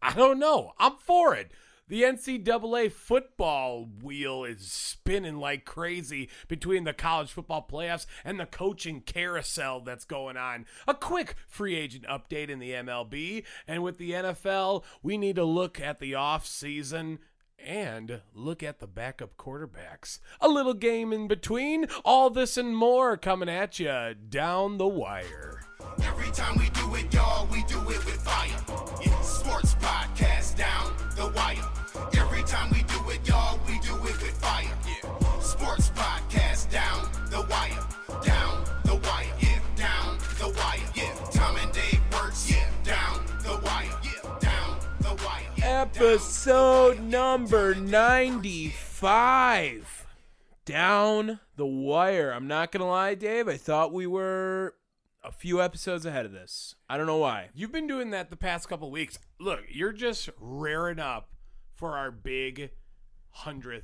I don't know. I'm for it. The NCAA football wheel is spinning like crazy between the college football playoffs and the coaching carousel that's going on. A quick free agent update in the MLB. And with the NFL, we need to look at the off season and look at the backup quarterbacks. A little game in between. All this and more coming at you down the wire. Every time we do it, y'all, we do it with fire. Yeah, the wire. Every time we do it, y'all, we do it with fire. Yeah, sports podcast down the wire. Down the wire. Yeah, down the wire. Yeah, Tom and Dave works. Yeah, down the wire. Yeah, down the wire. Yeah, Episode number 95. Down the wire. I'm not going to lie, Dave. I thought we were a few episodes ahead of this. I don't know why. You've been doing that the past couple weeks. Look, you're just raring up for our big 100th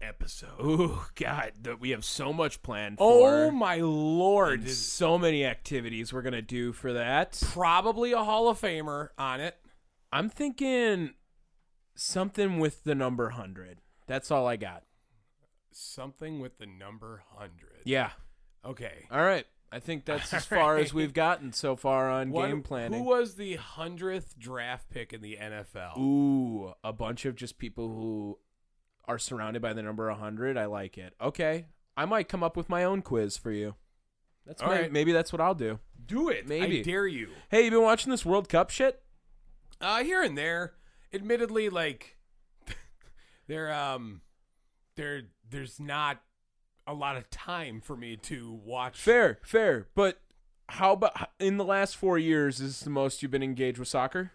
episode. Ooh, God, that we have so much planned Oh my lord. so many activities we're gonna do for that. Probably a Hall of Famer on it. I'm thinking something with the number hundred. That's all I got. Something with the number 100. Yeah. Okay. All right. I think that's as far as we've gotten so far on What- game planning. Who was the 100th draft pick in the NFL? Ooh, a bunch of just people who are surrounded by the number 100. I like it. Okay. I might come up with my own quiz for you. That's All may- right. maybe that's what I'll do. Do it. Maybe. I dare you. Hey, you been watching this World Cup shit? Uh, here and there. Admittedly, like there um there there's not a lot of time for me to watch Fair, fair. But how about in the last four years is this the most you've been engaged with soccer?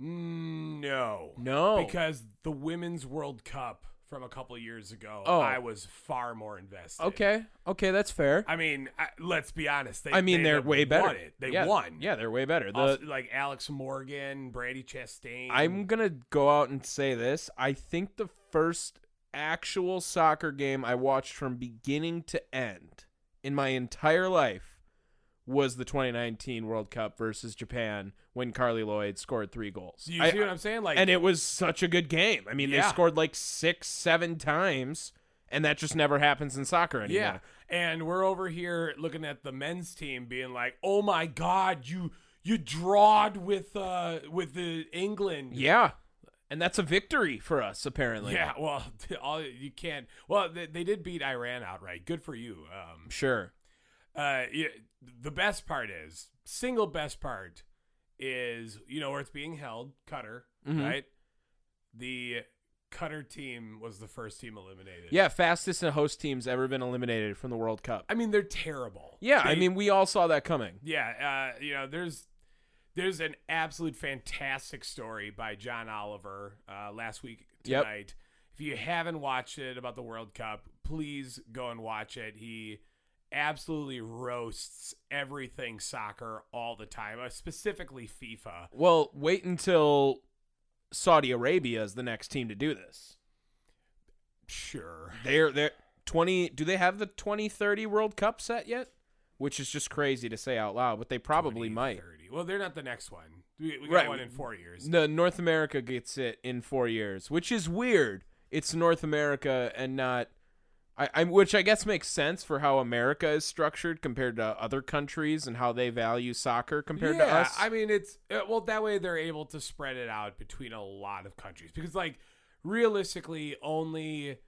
Mm, No. No. Because the Women's World Cup from a couple years ago, Oh. I was far more invested. Okay, okay, that's fair. I mean, I, let's be honest. They, I mean, they they're way better. They yeah, won. Yeah, they're way better. The, Also, like Alex Morgan, Brandi Chastain. I'm gonna go out and say this. I think the first actual soccer game I watched from beginning to end in my entire life was the 2019 World Cup versus Japan when Carli Lloyd scored three goals. You I- see what I'm saying? Like, and it was such a good game. I mean, they scored like six, seven times, and that just never happens in soccer anymore. Yeah. And we're over here looking at the men's team being like, "Oh my god, you you drawed with uh with the England." Yeah. And that's a victory for us, apparently. Yeah, well, all you can't. Well, they, they did beat Iran outright. Good for you. Um, Sure. uh, yeah, the best part is single best part is you know where it's being held, Qatar, Mhm. right? The Qatar team was the first team eliminated. Yeah, fastest and host teams ever been eliminated from the World Cup. I mean they're terrible. Yeah, I mean, we all saw that coming. Yeah, uh, you know, there's there's an absolute fantastic story by John Oliver uh, last week Yep. tonight. If you haven't watched it about the World Cup, please go and watch it. He absolutely roasts everything soccer all the time, uh, specifically FIFA. Well, wait until Saudi Arabia is the next team to do this. Sure. They're they're twenty. Do they have the twenty thirty World Cup set yet? Which is just crazy to say out loud, but they probably might. 30. Well, they're not the next one. We, we got Right. one in four years. The North America gets it in four years, which is weird. It's North America and not, I, I which I guess makes sense for how America is structured compared to other countries and how they value soccer compared yeah, to us. I mean, it's uh, well that way they're able to spread it out between a lot of countries because, like, realistically, only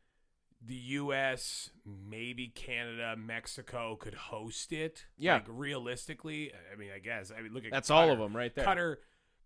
the U.S., maybe Canada, Mexico could host it. Yeah. like realistically, I mean, I guess. I mean, look at That's all of them right there. Qatar,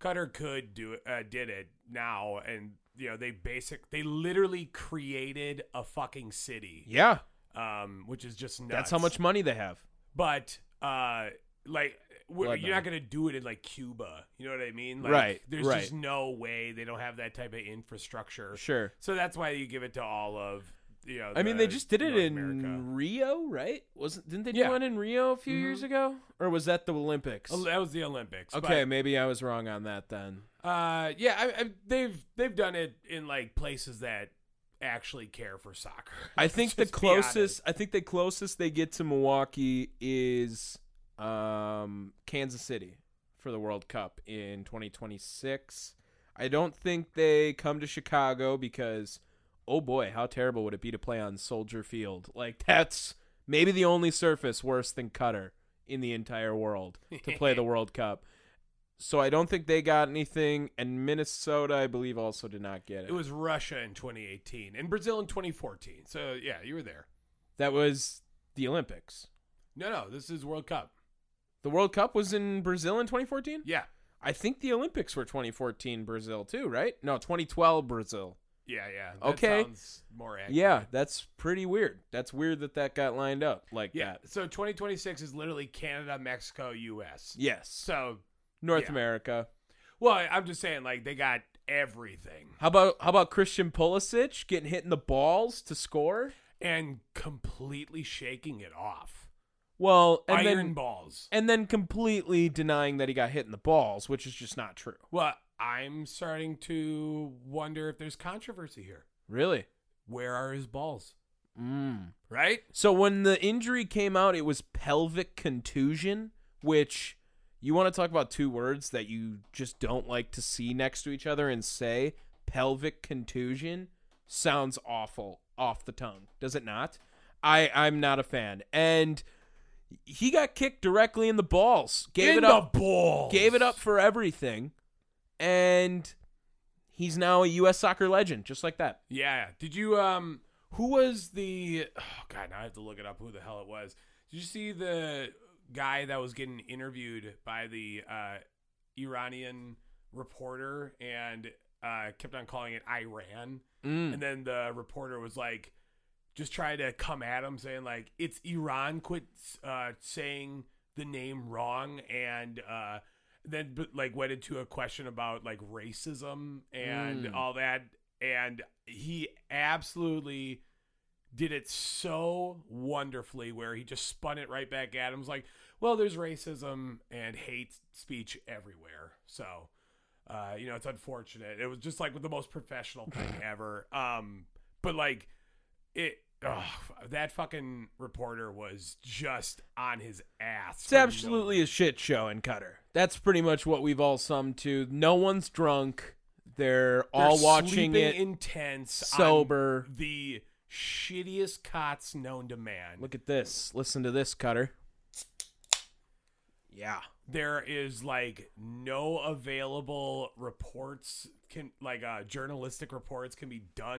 Qatar could do it, uh, did it now, and you know they basic they literally created a fucking city, yeah, um, which is just nuts. that's how much money they have. but uh like Blood you're money. not gonna do it in like cuba you know what i mean like, Right, there's right. just no way they don't have that type of infrastructure Sure. so that's why you give it to all of you know I mean, the they just did it North in America. Rio, right? Wasn't didn't they do Yeah. one in Rio a few years ago, or was that the Olympics? Oh, that was the olympics Okay, maybe I was wrong on that then. uh yeah I, I, they've they've done it in like places that actually care for soccer I think the Just be honest. closest I think the closest they get to Milwaukee is um, Kansas City for the World Cup in 2026. I don't think they come to Chicago because oh boy, how terrible would it be to play on Soldier Field? Like that's maybe the only surface worse than Qatar in the entire world to play the World Cup. So I don't think they got anything and Minnesota I believe also did not get it. it was russia in 2018 and brazil in 2014 so yeah you were there that was the Olympics. no no this is world cup The World Cup was in Brazil in 2014? yeah I think the Olympics were 2014 Brazil too, right? No, 2012 Brazil. Yeah, yeah. That Okay. Sounds more accurate. Yeah, that's pretty weird. That's weird that that got lined up like Yeah. that. So 2026 is literally Canada, Mexico, U.S. Yes. So, North yeah. America. well, I'm just saying, like they got everything How about how about Christian Pulisic getting hit in the balls to score? and completely shaking it off. Well, and Iron then balls. and then completely denying that he got hit in the balls, which is just not true. Well, I'm starting to wonder if there's controversy here. Really? Where are his balls? Mm. Right? So when the injury came out, it was pelvic contusion, which you want to talk about two words that you just don't like to see next to each other and say. Pelvic contusion sounds awful off the tongue, does it not? I I'm not a fan, and he got kicked directly in the balls. Gave In it up. the balls. Gave it up for everything, and he's now a U.S. soccer legend, just like that. Yeah. Did you um who was the oh god, now I have to look it up who the hell it was. Did you see the guy that was getting interviewed by the uh Iranian reporter and uh kept on calling it Iran? Mm. And then the reporter was like just trying to come at him saying like it's Iran quit uh saying the name wrong and uh then but, like went into a question about like racism and Mm. all that and he absolutely did it so wonderfully where he just spun it right back at him. Was like well there's racism and hate speech everywhere. So uh, you know it's unfortunate. It was just like the most professional thing ever. Um but like it ugh, that fucking reporter was just on his ass It's for no absolutely a shit show in Qatar. That's pretty much what we've all summed to. No one's drunk. They're, They're all watching it intense sober. the shittiest cots known to man Look at this. Listen to this, Qatar. Yeah. there is like no available reports can like uh journalistic reports can be done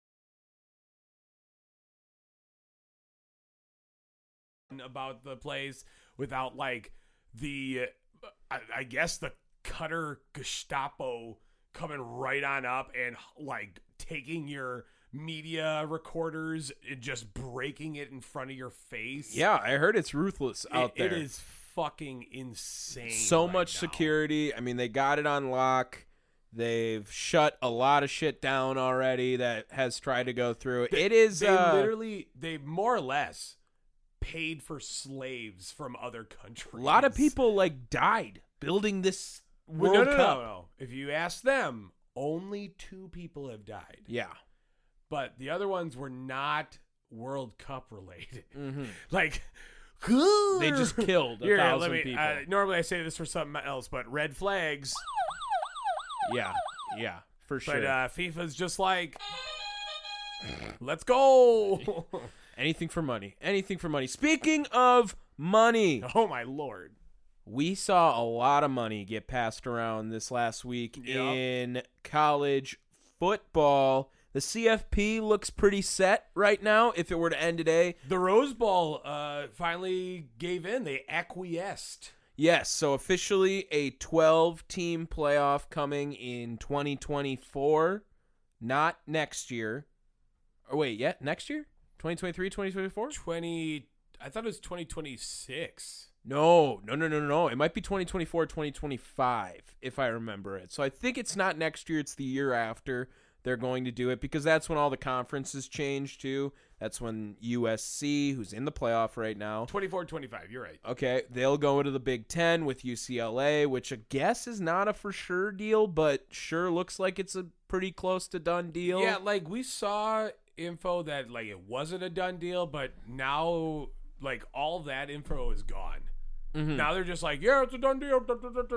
About the place without like the I, I guess the Qatar Gestapo coming right on up and like taking your media recorders and just breaking it in front of your face. Yeah, I heard it's ruthless out It- there. It is fucking insane. so right much now. security. I mean, they got it on lock. They've shut a lot of shit down already that has tried to go through. it is They uh, literally, they more or less paid for slaves from other countries. a lot of people like died building this World no, no, Cup. no, no. If you ask them, only two people have died. Yeah. but the other ones were not World Cup related. Mhm. Like They just killed a Here, thousand me, people. Uh, normally I say this for something else, but red flags. Yeah. Yeah. For sure. But uh, FIFA's just like, let's go. Anything for money. Anything for money. Speaking of money, oh my lord! we saw a lot of money get passed around this last week in college football. The CFP looks pretty set right now. If it were to end today, The Rose Bowl uh, finally gave in. They acquiesced. yes. So officially, a 12 team playoff coming in 2024, not next year. Or wait, yeah, next year? 2023, 2024? Twenty. I thought it was twenty twenty six. No, no, no, no, no. It might be 2024, 2025, if I remember it. So I think it's not next year, it's the year after they're going to do it because that's when all the conferences change too. That's when USC, who's in the playoff right now, 24, 25. You're right. okay, they'll go into the Big Ten with UCLA, which I guess is not a for sure deal, but sure looks like it's a pretty close to done deal. Yeah, like we saw info that like it wasn't a done deal, but now like all that info is gone. Mm-hmm. Now they're just like, yeah, it's a done deal.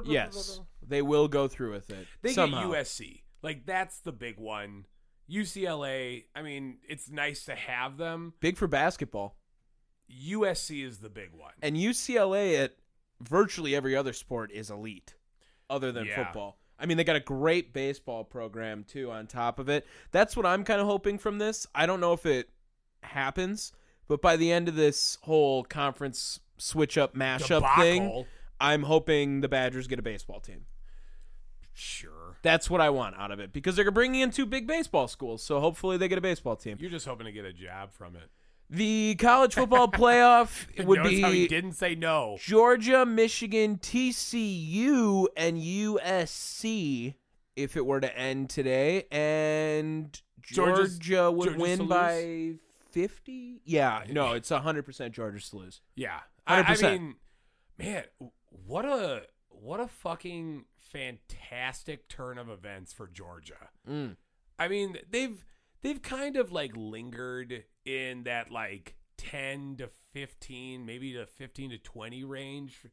Yes, they will go through with it. They somehow. get USC. Like that's the big one. UCLA. I mean, it's nice to have them. Big for basketball. USC is the big one. And UCLA at virtually every other sport is elite, other than Yeah. football. I mean, they got a great baseball program too on top of it. That's what I'm kind of hoping from this. I don't know if it happens, but by the end of this whole conference switch up mashup thing, I'm hoping the Badgers get a baseball team. Sure. That's what I want out of it because they're bringing in two big baseball schools, so hopefully they get a baseball team. You're just hoping to get a job from it. The college football playoff would Notice be how he didn't say no. Georgia, Michigan, TCU, and USC if it were to end today. And Georgia's- Georgia would Georgia's win by 50? Yeah, no, it's 100% Georgia's to lose. Yeah, I, I mean, man, what a what a fucking fantastic turn of events for Georgia. Mm. I mean, they've they've kind of like lingered in that like ten to fifteen, maybe to fifteen to twenty range,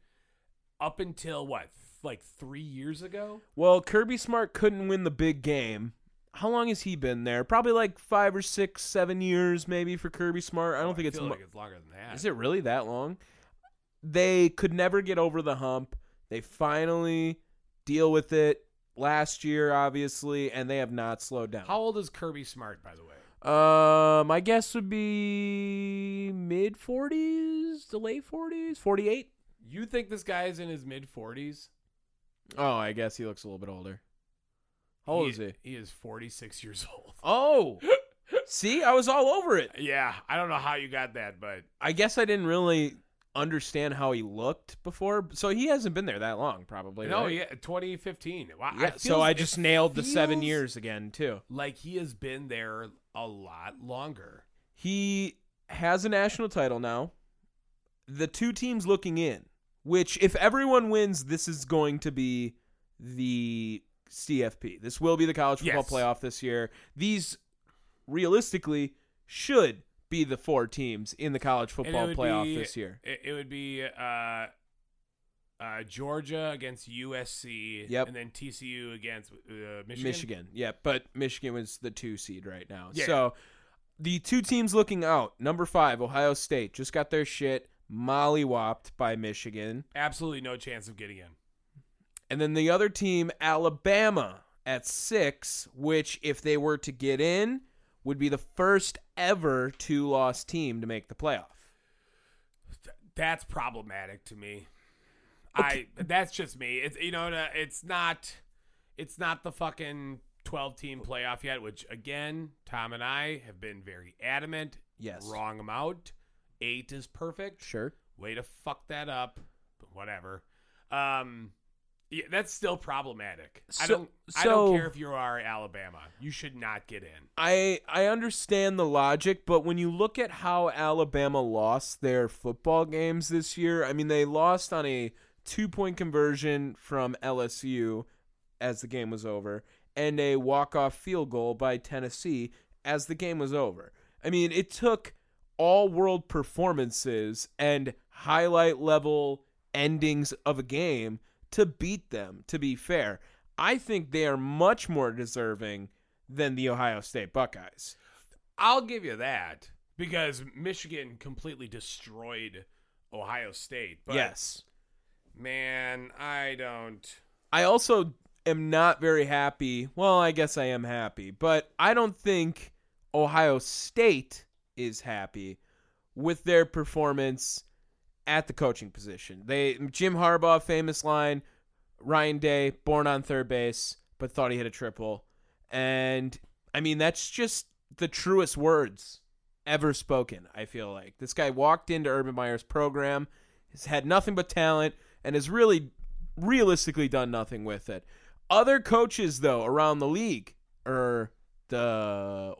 up until what, like three years ago. Well, Kirby Smart couldn't win the big game. How long has he been there? Probably like five or six, seven years, maybe for Kirby Smart. I don't Oh, think it's. feel mo- like it's longer than that. Is it really that long? They could never get over the hump. They finally deal with it last year, obviously, and they have not slowed down. How old is Kirby Smart, by the way? Uh, my guess would be mid forties to late forties, forty eight. You think this guy is in his mid forties? Oh, I guess he looks a little bit older. How old is he? He is forty six years old. Oh, see, I was all over it. Yeah, I don't know how you got that, but I guess I didn't really understand how he looked before, so he hasn't been there that long, probably. no, right? yeah, 2015. Wow, Yeah, so I just nailed the seven years again too. Like he has been there a lot longer. He has a national title now. The two teams looking in, which if everyone wins, this is going to be the CFP. This will be the college football Yes. playoff this year. These realistically should be the four teams in the college football playoff be- this year. It, it would be uh, uh, Georgia against USC. Yep. And then TCU against uh, Michigan. Michigan. Yeah, but Michigan was the two seed right now. Yeah. So the two teams looking out, number five, Ohio State, just got their shit mollywopped by Michigan. Absolutely no chance of getting in. And then the other team, Alabama, at six, which, if they were to get in, would be the first ever two loss team to make the playoff. That's problematic to me. I that's just me. It's you know it's not it's not the fucking 12 team playoff yet, which again, Tom and I have been very adamant. Yes. Wrong amount. 8 is perfect. Sure. Way to fuck that up. But whatever. Um yeah, that's still problematic. I don't I don't care if you are Alabama. You should not get in. I I understand the logic, but when you look at how Alabama lost their football games this year, I mean they lost on a two point conversion from LSU as the game was over, and a walk off field goal by Tennessee as the game was over. I mean, it took all world performances and highlight level endings of a game to beat them, to be fair. I think they are much more deserving than the Ohio State Buckeyes. I'll give you that because Michigan completely destroyed Ohio State. But yes. Man, I don't. I also am not very happy. Well, I guess I am happy, but I don't think Ohio State is happy with their performance at the coaching position. They Jim Harbaugh famous line, Ryan Day born on third base but thought he hit a triple. And I mean that's just the truest words ever spoken, I feel like. This guy walked into Urban Meyer's program, has had nothing but talent and has really realistically done nothing with it. Other coaches though around the league or the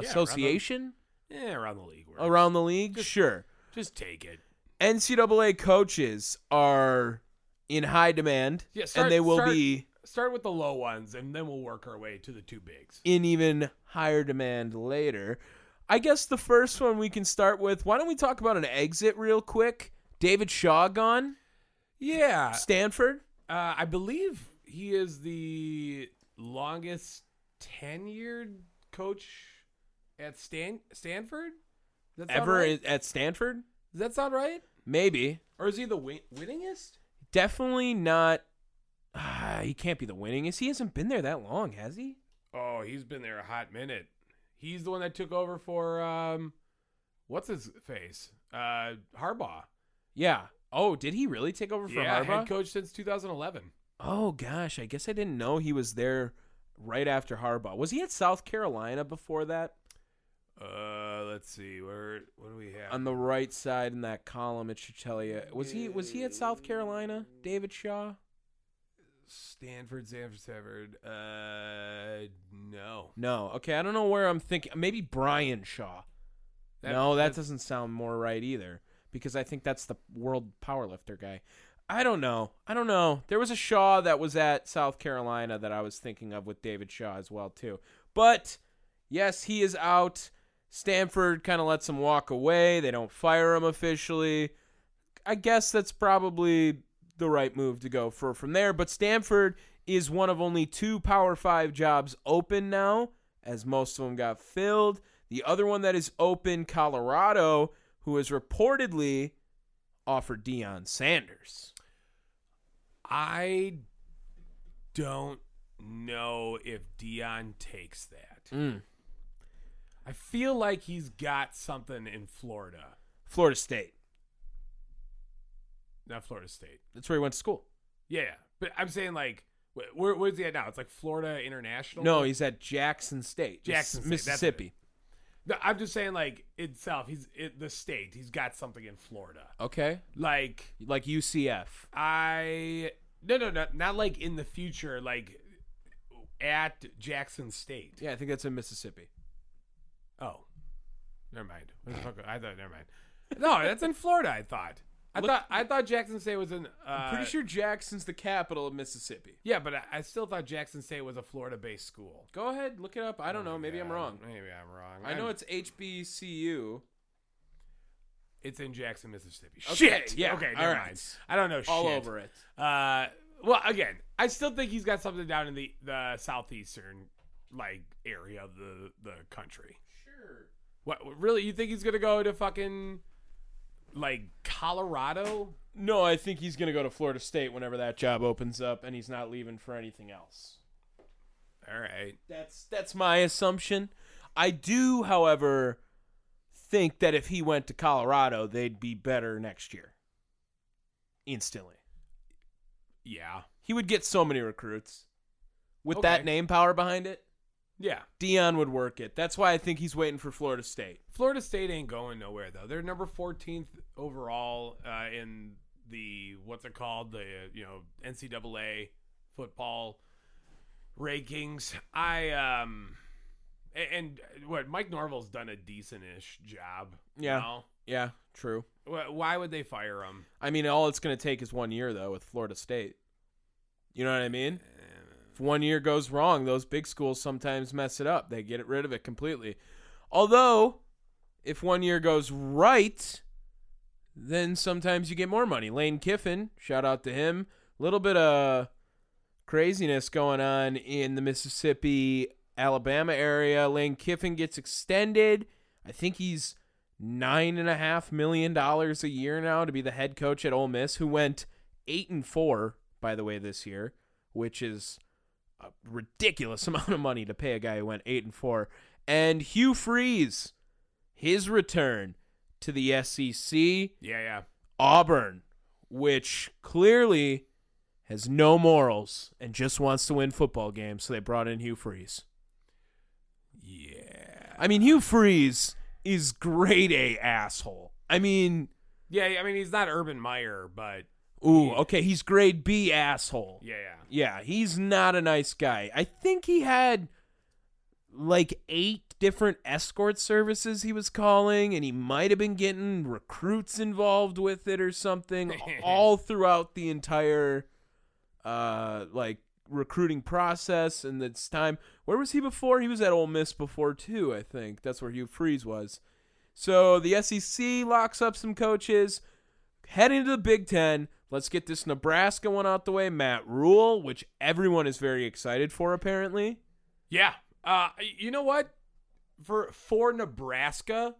Yeah, association Yeah, around the league. around the league, sure. Just take it. NCAA coaches are in high demand, Yeah, start- and they will start- be Start with the low ones, and then we'll work our way to the two bigs. in even higher demand later. I guess the first one we can start with. Why don't we talk about an exit real quick? David Shaw gone, Yeah, Stanford. uh, I believe he is the longest tenured coach at Stan Stanford. Does that Ever right? at Stanford? Does that sound right? Maybe. Or is he the win- winningest? Definitely not. Ah, he can't be the winningest. He hasn't been there that long, has he? Oh, he's been there a hot minute. He's the one that took over for um, what's his face? Uh, Harbaugh. Yeah. Oh, did he really take over for yeah, Harbaugh? head coach since 2011. Oh gosh, I guess I didn't know he was there right after Harbaugh. Was he at South Carolina before that? Uh, let's see. Where what do we have? On the right side in that column, it should tell you. Was he was he at South Carolina? David Shaw? Stanford, Stanford, Stanford. Uh, no. No. Okay, I don't know where I'm thinking. Maybe Brian Shaw. That- no, that that's- doesn't sound more right either because I think that's the world powerlifter guy. I don't know. I don't know. There was a Shaw that was at South Carolina that I was thinking of with David Shaw as well too. But yes, he is out. Stanford kind of lets him walk away. They don't fire him officially. I guess that's probably the right move to go for from there. But Stanford is one of only two Power Five jobs open now, as most of them got filled. The other one that is open, Colorado, who has reportedly offered Deion Sanders. I don't know if Deion takes that. Mm. I feel like he's got something in Florida, Florida State. not Florida State. That's where he went to school. Yeah, but I'm saying like, where where's he at now? It's like Florida International. No, he's at Jackson State, Jackson State, Mississippi. No, I'm just saying like itself. He's it, the state. He's got something in Florida. Okay, Like like UCF. I no no no not like in the future like at Jackson State. Yeah, I think that's in Mississippi. Oh, never mind. What the fuck? I thought never mind. No, that's in Florida. I thought. I Look- thought I thought Jackson State was in. Uh, I'm pretty sure Jackson's the capital of Mississippi. Yeah, but I, I still thought Jackson State was a Florida-based school. Go ahead, look it up. I don't know. Maybe I'm Yeah, wrong. Maybe I'm wrong. I know I'm- it's HBCU. it's in Jackson, Mississippi. Okay, Shit. yeah, Okay. all Never right. mind. I don't know. All shit. over it. Uh, well, again, I still think he's got something down in the the southeastern like area of the the country. Sure. What really? You think he's gonna go to fucking like Colorado? No, I think he's going to go to Florida State whenever that job opens up, and he's not leaving for anything else. All right. That's that's my assumption. I do, however, think that if he went to Colorado, they'd be better next year. Instantly. Yeah. He would get so many recruits. With Okay. that name power behind it, Yeah. Deion would work it. That's why I think he's waiting for Florida State. Florida State ain't going nowhere though. They're number 14th overall uh, in the what's it called the uh, you know NCAA football rankings. I um a- and what Mike Norvell's done a decent-ish job. you Yeah. know? Yeah, true. Why would they fire him? I mean, all it's going to take is one year, though, with Florida State. You know what I mean? If one year goes wrong, those big schools sometimes mess it up. They get rid of it completely. Although, if one year goes right, then sometimes you get more money. Lane Kiffin, shout out to him. A little bit of craziness going on in the Mississippi, Alabama area. Lane Kiffin gets extended. I think he's nine and a half million dollars a year now to be the head coach at Ole Miss, who went eight and four, by the way, this year, which is a ridiculous amount of money to pay a guy who went eight and four. And Hugh Freeze, his return to the SEC, Yeah, yeah. Auburn, which clearly has no morals and just wants to win football games, so they brought in Hugh Freeze. Yeah. I mean, Hugh Freeze is grade A asshole. I mean, Yeah, I mean he's not Urban Meyer, but ooh, okay, he's grade B asshole. yeah, yeah. Yeah, he's not a nice guy. I think he had like eight different escort services he was calling, and he might have been getting recruits involved with it or something all throughout the entire uh like recruiting process and it's time. Where was he before? He was at Ole Miss before too, I think. That's where Hugh Freeze was. So the SEC locks up some coaches. Heading into the Big Ten, let's get this Nebraska one out the way. Matt Rhule, which everyone is very excited for, apparently. Yeah. Uh, you know what? For for Nebraska,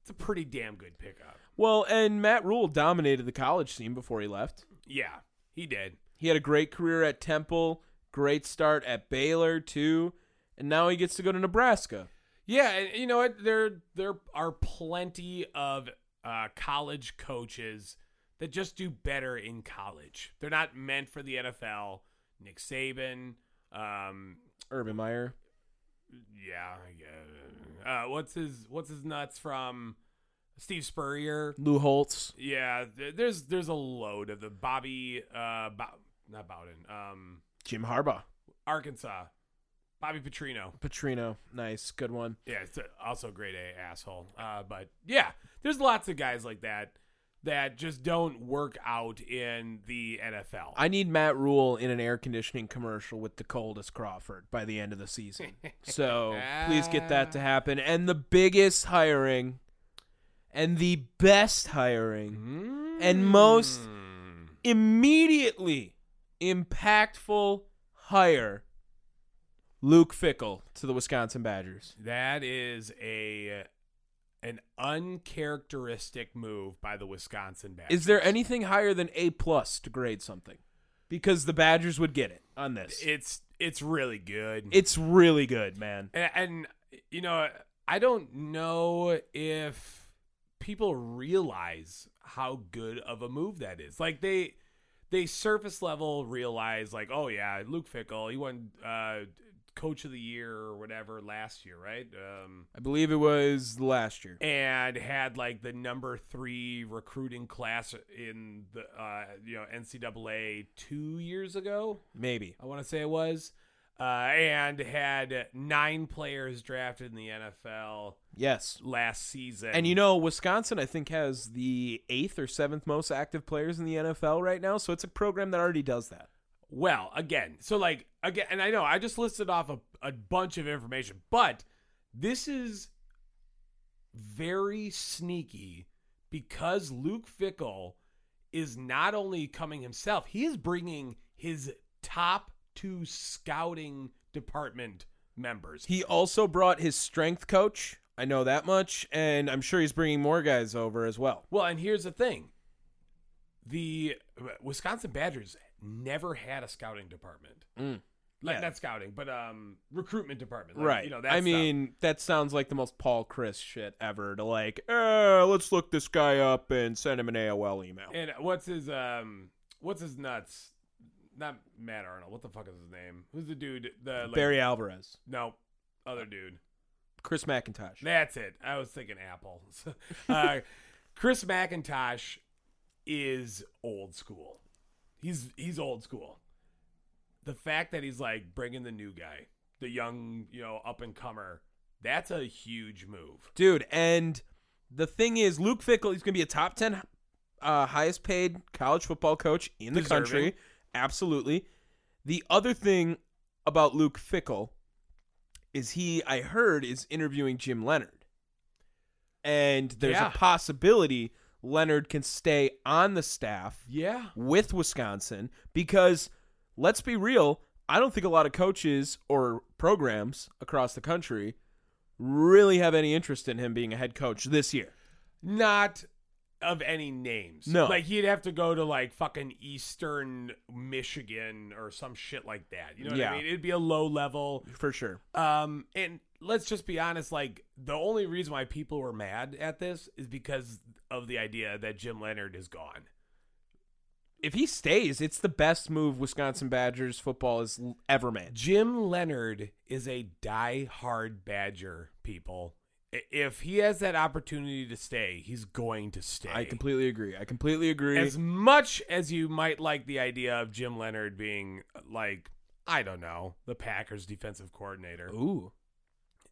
it's a pretty damn good pickup. Well, and Matt Rhule dominated the college scene before he left. Yeah, he did. He had a great career at Temple, great start at Baylor too, and now he gets to go to Nebraska. Yeah, and you know what? There there are plenty of uh, college coaches that just do better in college. They're not meant for the NFL. Nick Saban, um, Urban Meyer. yeah, yeah. Uh, what's his what's his nuts from Steve Spurrier? Lou Holtz. Yeah, there's there's a load of the Bobby uh not Bowden, um Jim Harbaugh. Arkansas. Bobby Petrino. Petrino. Nice. Good one. Yeah, it's also a grade A asshole. Uh but yeah, there's lots of guys like that that just don't work out in the NFL. I need Matt Rhule in an air conditioning commercial with the coldest Crawford by the end of the season. So please get that to happen. And the biggest hiring and the best hiring and most Mm. immediately impactful hire Luke Fickell to the Wisconsin Badgers. That is a an uncharacteristic move by the Wisconsin Badgers. Is there anything higher than A plus to grade something? Because the Badgers would get it on this. It's it's really good. It's really good, man. and, and you know, I don't know if people realize how good of a move that is. Like they they surface level realize like, oh yeah, Luke Fickell, he won uh coach of the year or whatever last year, right? Um I believe it was last year. and had like the number three recruiting class in the uh, you know NCAA two years ago. Maybe. I want to say it was, uh, and had nine players drafted in the NFL Yes. last season. And you know, Wisconsin, I think, has the eighth or seventh most active players in the NFL right now. So it's a program that already does that. Well, again, so like again, and I know I just listed off a, a bunch of information, but this is very sneaky because Luke Fickell is not only coming himself, he is bringing his top two scouting department members. He also brought his strength coach. I know that much. And I'm sure he's bringing more guys over as well. Well, and here's the thing: the Wisconsin Badgers never had a scouting department. Mm. Like Yeah. not scouting, but um, recruitment department. Like, right. You know, I stuff. mean, that sounds like the most Paul Chryst shit ever to like, eh, let's look this guy up and send him an AOL email. and what's his um, what's his nuts? not Matt Arnold. What the fuck is his name? Who's the dude? The like, Barry Alvarez, No, other dude. Chris McIntosh. That's it. I was thinking Apple. uh, Chris McIntosh is old school. He's he's old school. The fact that he's like bringing the new guy, the young, you know, up and comer, that's a huge move. dude. And the thing is, Luke Fickell, he's going to be a top ten, uh, highest paid college football coach in the Deserving. country. Absolutely. The other thing about Luke Fickell is he, I heard, is interviewing Jim Leonhard, and there's Yeah. a possibility Leonhard can stay on the staff Yeah. with Wisconsin because let's be real, I don't think a lot of coaches or programs across the country really have any interest in him being a head coach this year. Not of any names. No. Like he'd have to go to like fucking Eastern Michigan or some shit like that. You know what Yeah. I mean? It'd be a low level. For sure. Um, and let's just be honest, like the only reason why people were mad at this is because of the idea that Jim Leonhard is gone. If he stays, it's the best move Wisconsin Badgers football has ever made. Jim Leonhard is a die-hard Badger, people. If he has that opportunity to stay, he's going to stay. I completely agree. I completely agree. As much as you might like the idea of Jim Leonhard being like, I don't know, the Packers defensive coordinator. Ooh.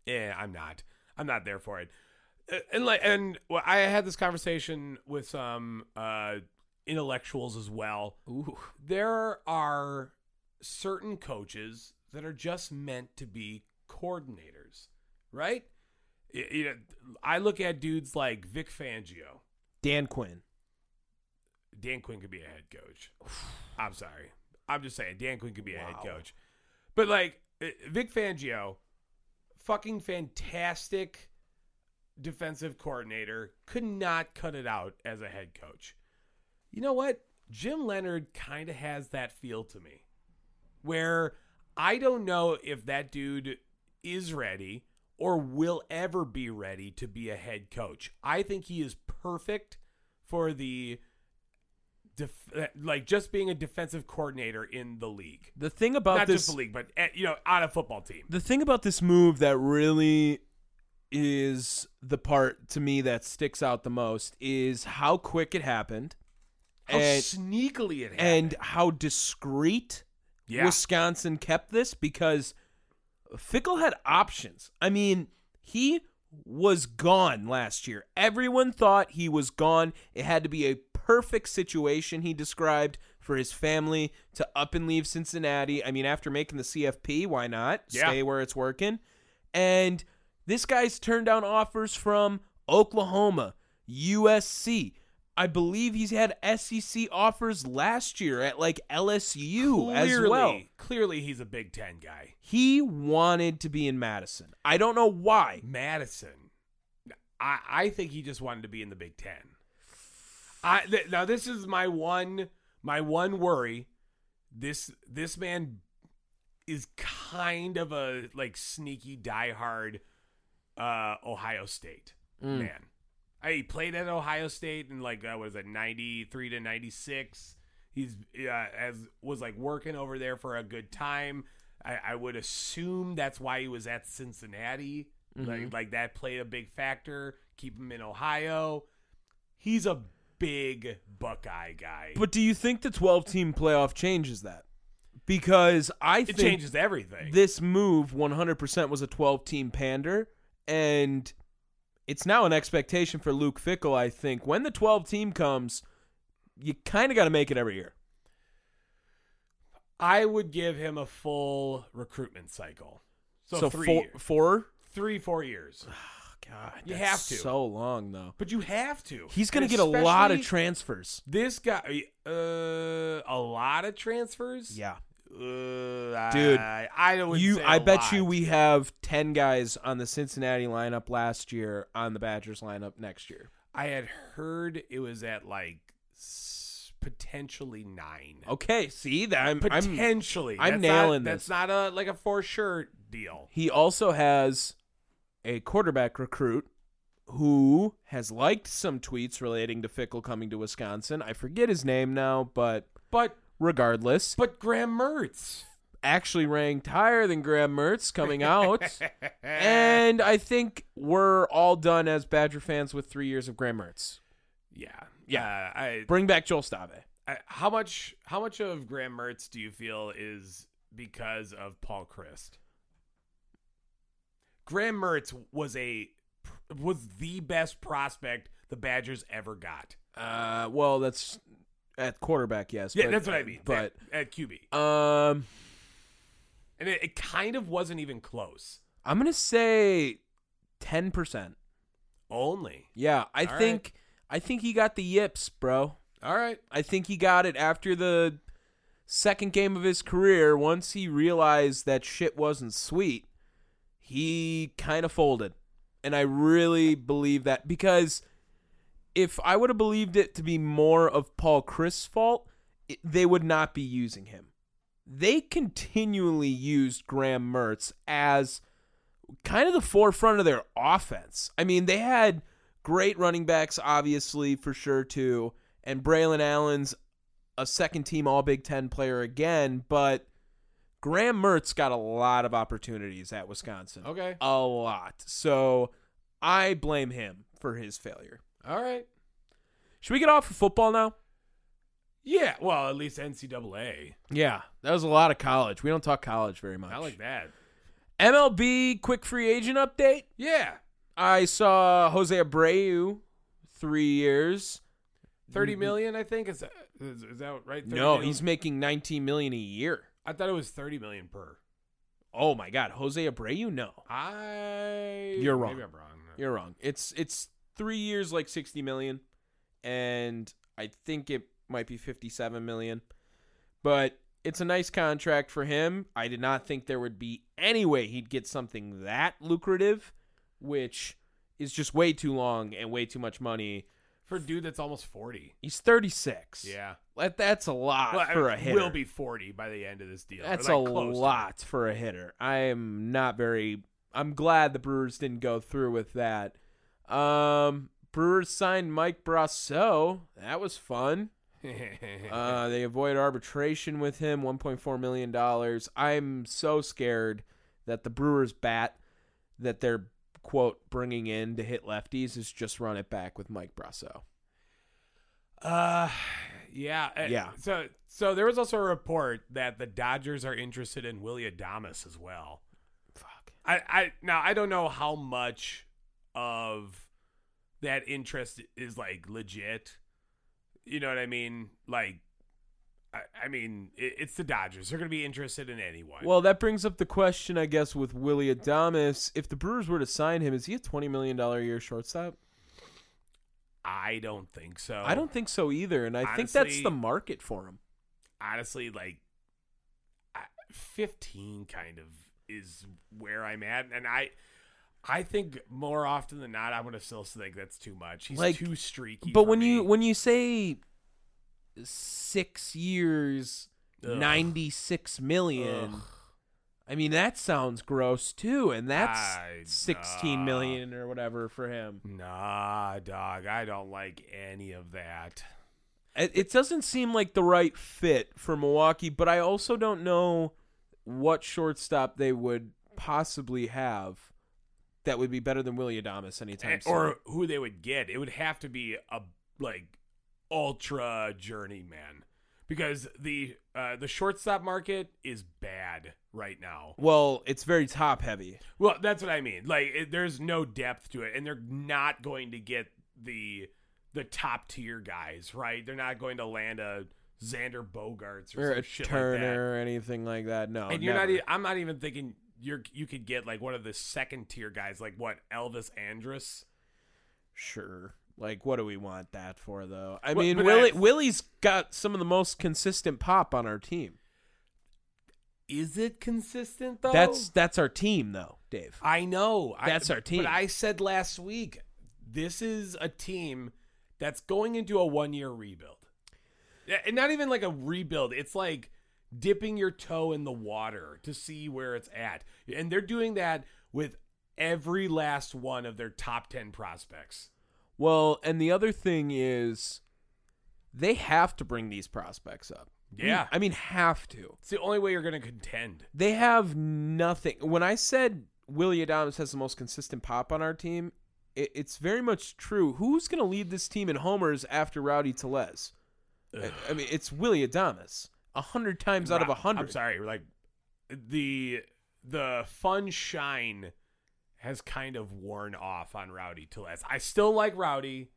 Yeah, I'm not. I'm not there for it. Uh, And like, and well, I had this conversation with some uh, intellectuals as well. Ooh. There are certain coaches that are just meant to be coordinators, right? You know, I look at dudes like Vic Fangio. Dan Quinn. Dan Quinn could be a head coach. I'm sorry. I'm just saying Dan Quinn could be a head coach. But like uh, Vic Fangio, fucking fantastic defensive coordinator, could not cut it out as a head coach. You know what? Jim Leonhard kind of has that feel to me. Where I don't know if that dude is ready or will ever be ready to be a head coach. I think he is perfect for the def- like just being a defensive coordinator in the league. The thing about Not this just the league, but uh, you know, on a football team. the thing about this move that really is the part to me that sticks out the most is how quick it happened How and sneakily it happened. and how discreet Yeah. Wisconsin kept this because Fickell had options. I mean, he was gone last year. Everyone thought he was gone. It had to be a perfect situation he described for his family to up and leave Cincinnati. I mean, after making the CFP, why not? Yeah. Stay where it's working. And this guy's turned down offers from Oklahoma, USC. I believe he's had SEC offers last year at like LSU as clearly, well. clearly he's a Big Ten guy. He wanted to be in Madison. I don't know why. Madison. I, I think he just wanted to be in the Big Ten. I th- now this is my one my one worry. This this man is kind of a like sneaky diehard uh Ohio State man. I, he played at Ohio State in like uh, what is it ninety three to ninety six. He's uh, as was like working over there for a good time. I, I would assume that's why he was at Cincinnati. Like like that played a big factor. Keep him in Ohio. He's a big Buckeye guy. But do you think the 12 team playoff changes that? Because I think it think changes everything. this move 100% was a 12 team pander and it's now an expectation for Luke Fickell I think when the 12 team comes you kind of got to make it every year. I would give him a full recruitment cycle. So, three, four, four three, four years. God, You have to. So long though. But you have to. He's going to get a lot of transfers. This guy, uh, a lot of transfers. Yeah. uh, Dude, I, I don't. You I bet you we have 10 guys on the Cincinnati lineup last year on the Badgers lineup next year. I had heard it was at like potentially nine. Okay, see that I'm, I'm potentially. I'm nailing not, this. That's not a like a for sure deal. He also has a quarterback recruit who has liked some tweets relating to Fickell coming to Wisconsin. I forget his name now, but But regardless. But Graham Mertz. Actually ranked higher than Graham Mertz coming out. and I think we're all done as Badger fans with three years of Graham Mertz. Yeah, Yeah. I, Bring back Joel Stave. I, how much? How much of Graham Mertz do you feel is because of Paul Chryst? Graham Mertz was a was the best prospect the Badgers ever got. Uh, well, that's at quarterback, yes. Yeah, but- that's what I mean. But at, at QB, um, and it, it kind of wasn't even close. I'm gonna say ten percent. Only. Yeah, I All think I think he got the yips, bro. All right. I think he got it after the second game of his career. Once he realized that shit wasn't sweet, he kind of folded. And I really believe that because if I would have believed it to be more of Paul Chryst's fault, it, they would not be using him. They continually used Graham Mertz as kind of the forefront of their offense. I mean, they had great running backs, obviously, for sure, too. And Braylon Allen's a second team All Big Ten player again, but Graham Mertz got a lot of opportunities at Wisconsin. Okay. A lot. So I blame him for his failure. All right. Should we get off of football now? Yeah. Well, at least NCAA. Yeah, that was a lot of college. We don't talk college very much. I like that. MLB quick free agent update. Yeah. I saw Jose Abreu, three years. Thirty million, I think. Is that, is, is that right? 30 No, million? he's making 19 million a year. I thought it was thirty million per. Oh my God, Jose Abreu? No, I. You're wrong. Maybe I'm wrong. you're wrong. It's it's three years, like 60 million, and I think it might be 57 million. But it's a nice contract for him. I did not think there would be any way he'd get something that lucrative, which is just way too long and way too much money. For a dude that's almost forty. He's 36. Yeah. That, that's a lot Well, for a hitter. Will be forty by the end of this deal. That's like, a close to it. lot for a hitter. I am not very. I'm glad the Brewers didn't go through with that. Um, Brewers signed Mike Brosseau. That was fun. Uh, they avoid arbitration with him. 1.4 million dollars. I'm so scared that the Brewers bat that they're quote bringing in to hit lefties is just run it back with Mike Brosseau. Uh, yeah, uh, Yeah. So, so there was also a report that the Dodgers are interested in Willie Adames as well. Fuck. I, I now I don't know how much of that interest is like legit. You know what I mean? Like, I, I mean, it's the Dodgers. They're going to be interested in anyone. Well, that brings up the question, I guess, with Willie Adames. If the Brewers were to sign him, is he a twenty million dollar a year shortstop? I don't think so. I don't think so either, and I think that's the market for him. honestly like 15 kind of is where I'm at and I I think more often than not I'm going to still think that's too much. He's Like, too streaky. But when you when you say six years, Ugh. ninety six million, Ugh. I mean that sounds gross too, and that's I- sixteen nah. million or whatever for him. Nah, dog, I don't like any of that. It, it doesn't seem like the right fit for Milwaukee, but I also don't know what shortstop they would possibly have that would be better than Willie Adames anytime eh, And- soon. or who they would get. It would have to be a like ultra journeyman because the uh, the shortstop market is bad right now. well, it's very top heavy. Well, that's what I mean. Like, it, there's no depth to it, and they're not going to get the the top tier guys, right? They're not going to land a Xander Bogaerts or, or some a shit Turner or anything like that. No. And you're not. never. e- I'm not even thinking you're. You could get like one of the second tier guys, like what Elvis Andrus. sure. Like, what do we want that for, though? I Well, mean, Willie I- Willie's got some of the most consistent pop on our team. Is it consistent though? That's that's our team, though, Dave. I know. I- That's our team. But I said last week, this is a team that's going into a one year rebuild. And not even like a rebuild. It's like dipping your toe in the water to see where it's at. And they're doing that with every last one of their top 10 prospects. Well, and the other thing is, they have to bring these prospects up. Yeah. I mean, have to. It's the only way you're going to contend. They have nothing. When I said Willie Adames has the most consistent pop on our team, it, it's very much true. Who's going to lead this team in homers after Rowdy Tellez? I, I mean, it's Willie Adames. A hundred times out of a hundred. I'm sorry, like the the fun shine has kind of worn off on Rowdy Tellez. I still like Rowdy,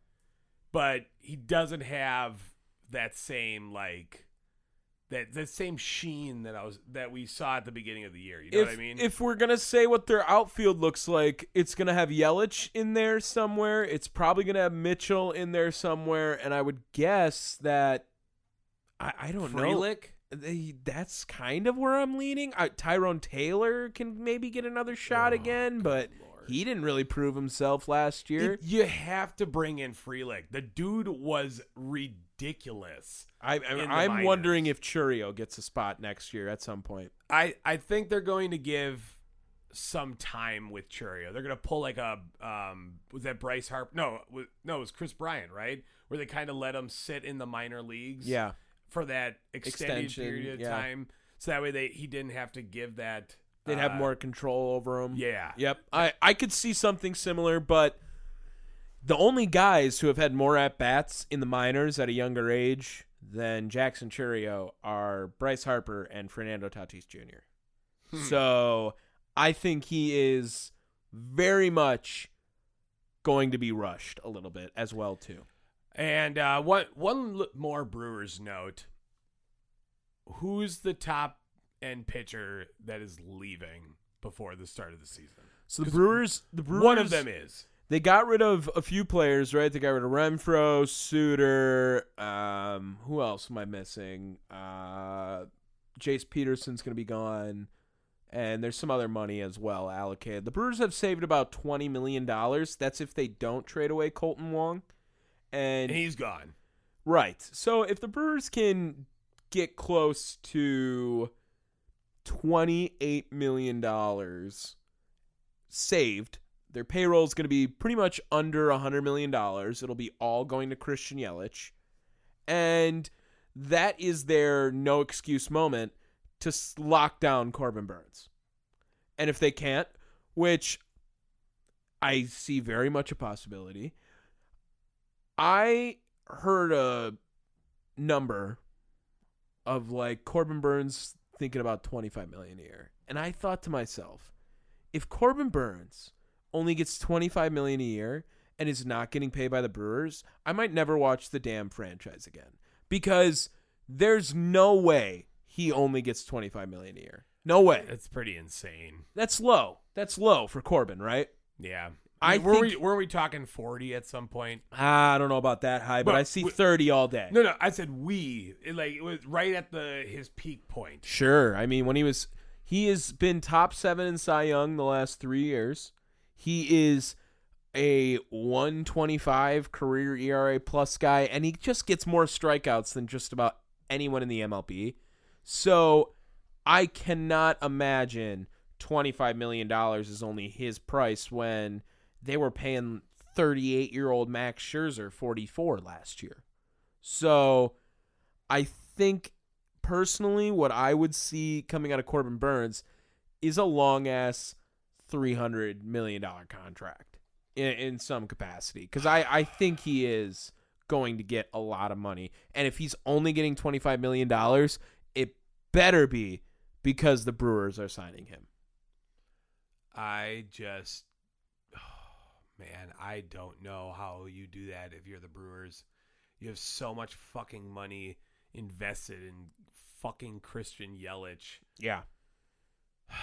but he doesn't have that same like that that same sheen that I was that we saw at the beginning of the year. You know if, what I mean? if we're gonna say what their outfield looks like, it's gonna have Yelich in there somewhere. It's probably gonna have Mitchell in there somewhere, and I would guess that I, I don't know. They, that's kind of where I'm leaning. I, Tyrone Taylor can maybe get another shot Oh, again, but Lord. he didn't really prove himself last year. It- you have to bring in Frelick. The dude was ridiculous. I, I, I'm wondering if Chourio gets a spot next year at some point. I I think they're going to give some time with Chourio. They're going to pull like a um was that Bryce Harp? No, was, no, it was Kris Bryant, right? Where they kind of let him sit in the minor leagues, Yeah, for that extended Extension, period of yeah. time, so that way they he didn't have to give that. they'd have uh, more control over him. Yeah, Yep. I, I could see something similar, but the only guys who have had more at bats in the minors at a younger age than Jackson Chourio are Bryce Harper and Fernando Tatis Jr. Hmm. So I think he is very much going to be rushed a little bit as well too. And uh, one one more Brewers note: Who's the top end pitcher that is leaving before the start of the season? So the Brewers, the Brewers, One of them is. They got rid of a few players, right? They got rid of Renfro, Suter. Um, who else am I missing? Uh, Jace Peterson's going to be gone, and there's some other money as well allocated. The Brewers have saved about twenty million dollars. That's if they don't trade away Kolten Wong, and And he's gone. Right. So if the Brewers can get close to $28 million saved, their payroll is going to be pretty much under $100 million. It'll be all going to Christian Yelich. And that is their no excuse moment to lock down Corbin Burnes. And if they can't, which I see very much a possibility, I heard a number of like Corbin Burnes thinking about 25 million a year. And I thought to myself, if Corbin Burnes only gets 25 million a year and is not getting paid by the Brewers, I might never watch the damn franchise again because there's no way he only gets 25 million a year. No way. That's pretty insane. That's low. That's low for Corbin, right? Yeah. I were think- we were we talking forty at some point? Ah, I don't know about that high, but But I see w- 30 all day. No, no. I said we. It, like it was right at the his peak point. Sure. I mean, when he was, he has been top seven in Cy Young the last three years. He is a 125 career ERA plus guy, and he just gets more strikeouts than just about anyone in the MLB. So I cannot imagine $25 million is only his price when they were paying 38 year old Max Scherzer 44 last year. So I think personally, what I would see coming out of Corbin Burnes is a long ass three hundred million dollar contract in, in some capacity because I I think he is going to get a lot of money, and if he's only getting twenty five million dollars, it better be because the Brewers are signing him. I just, man, I don't know how you do that if you're the Brewers. You have so much fucking money invested in fucking Christian Yelich. Yeah.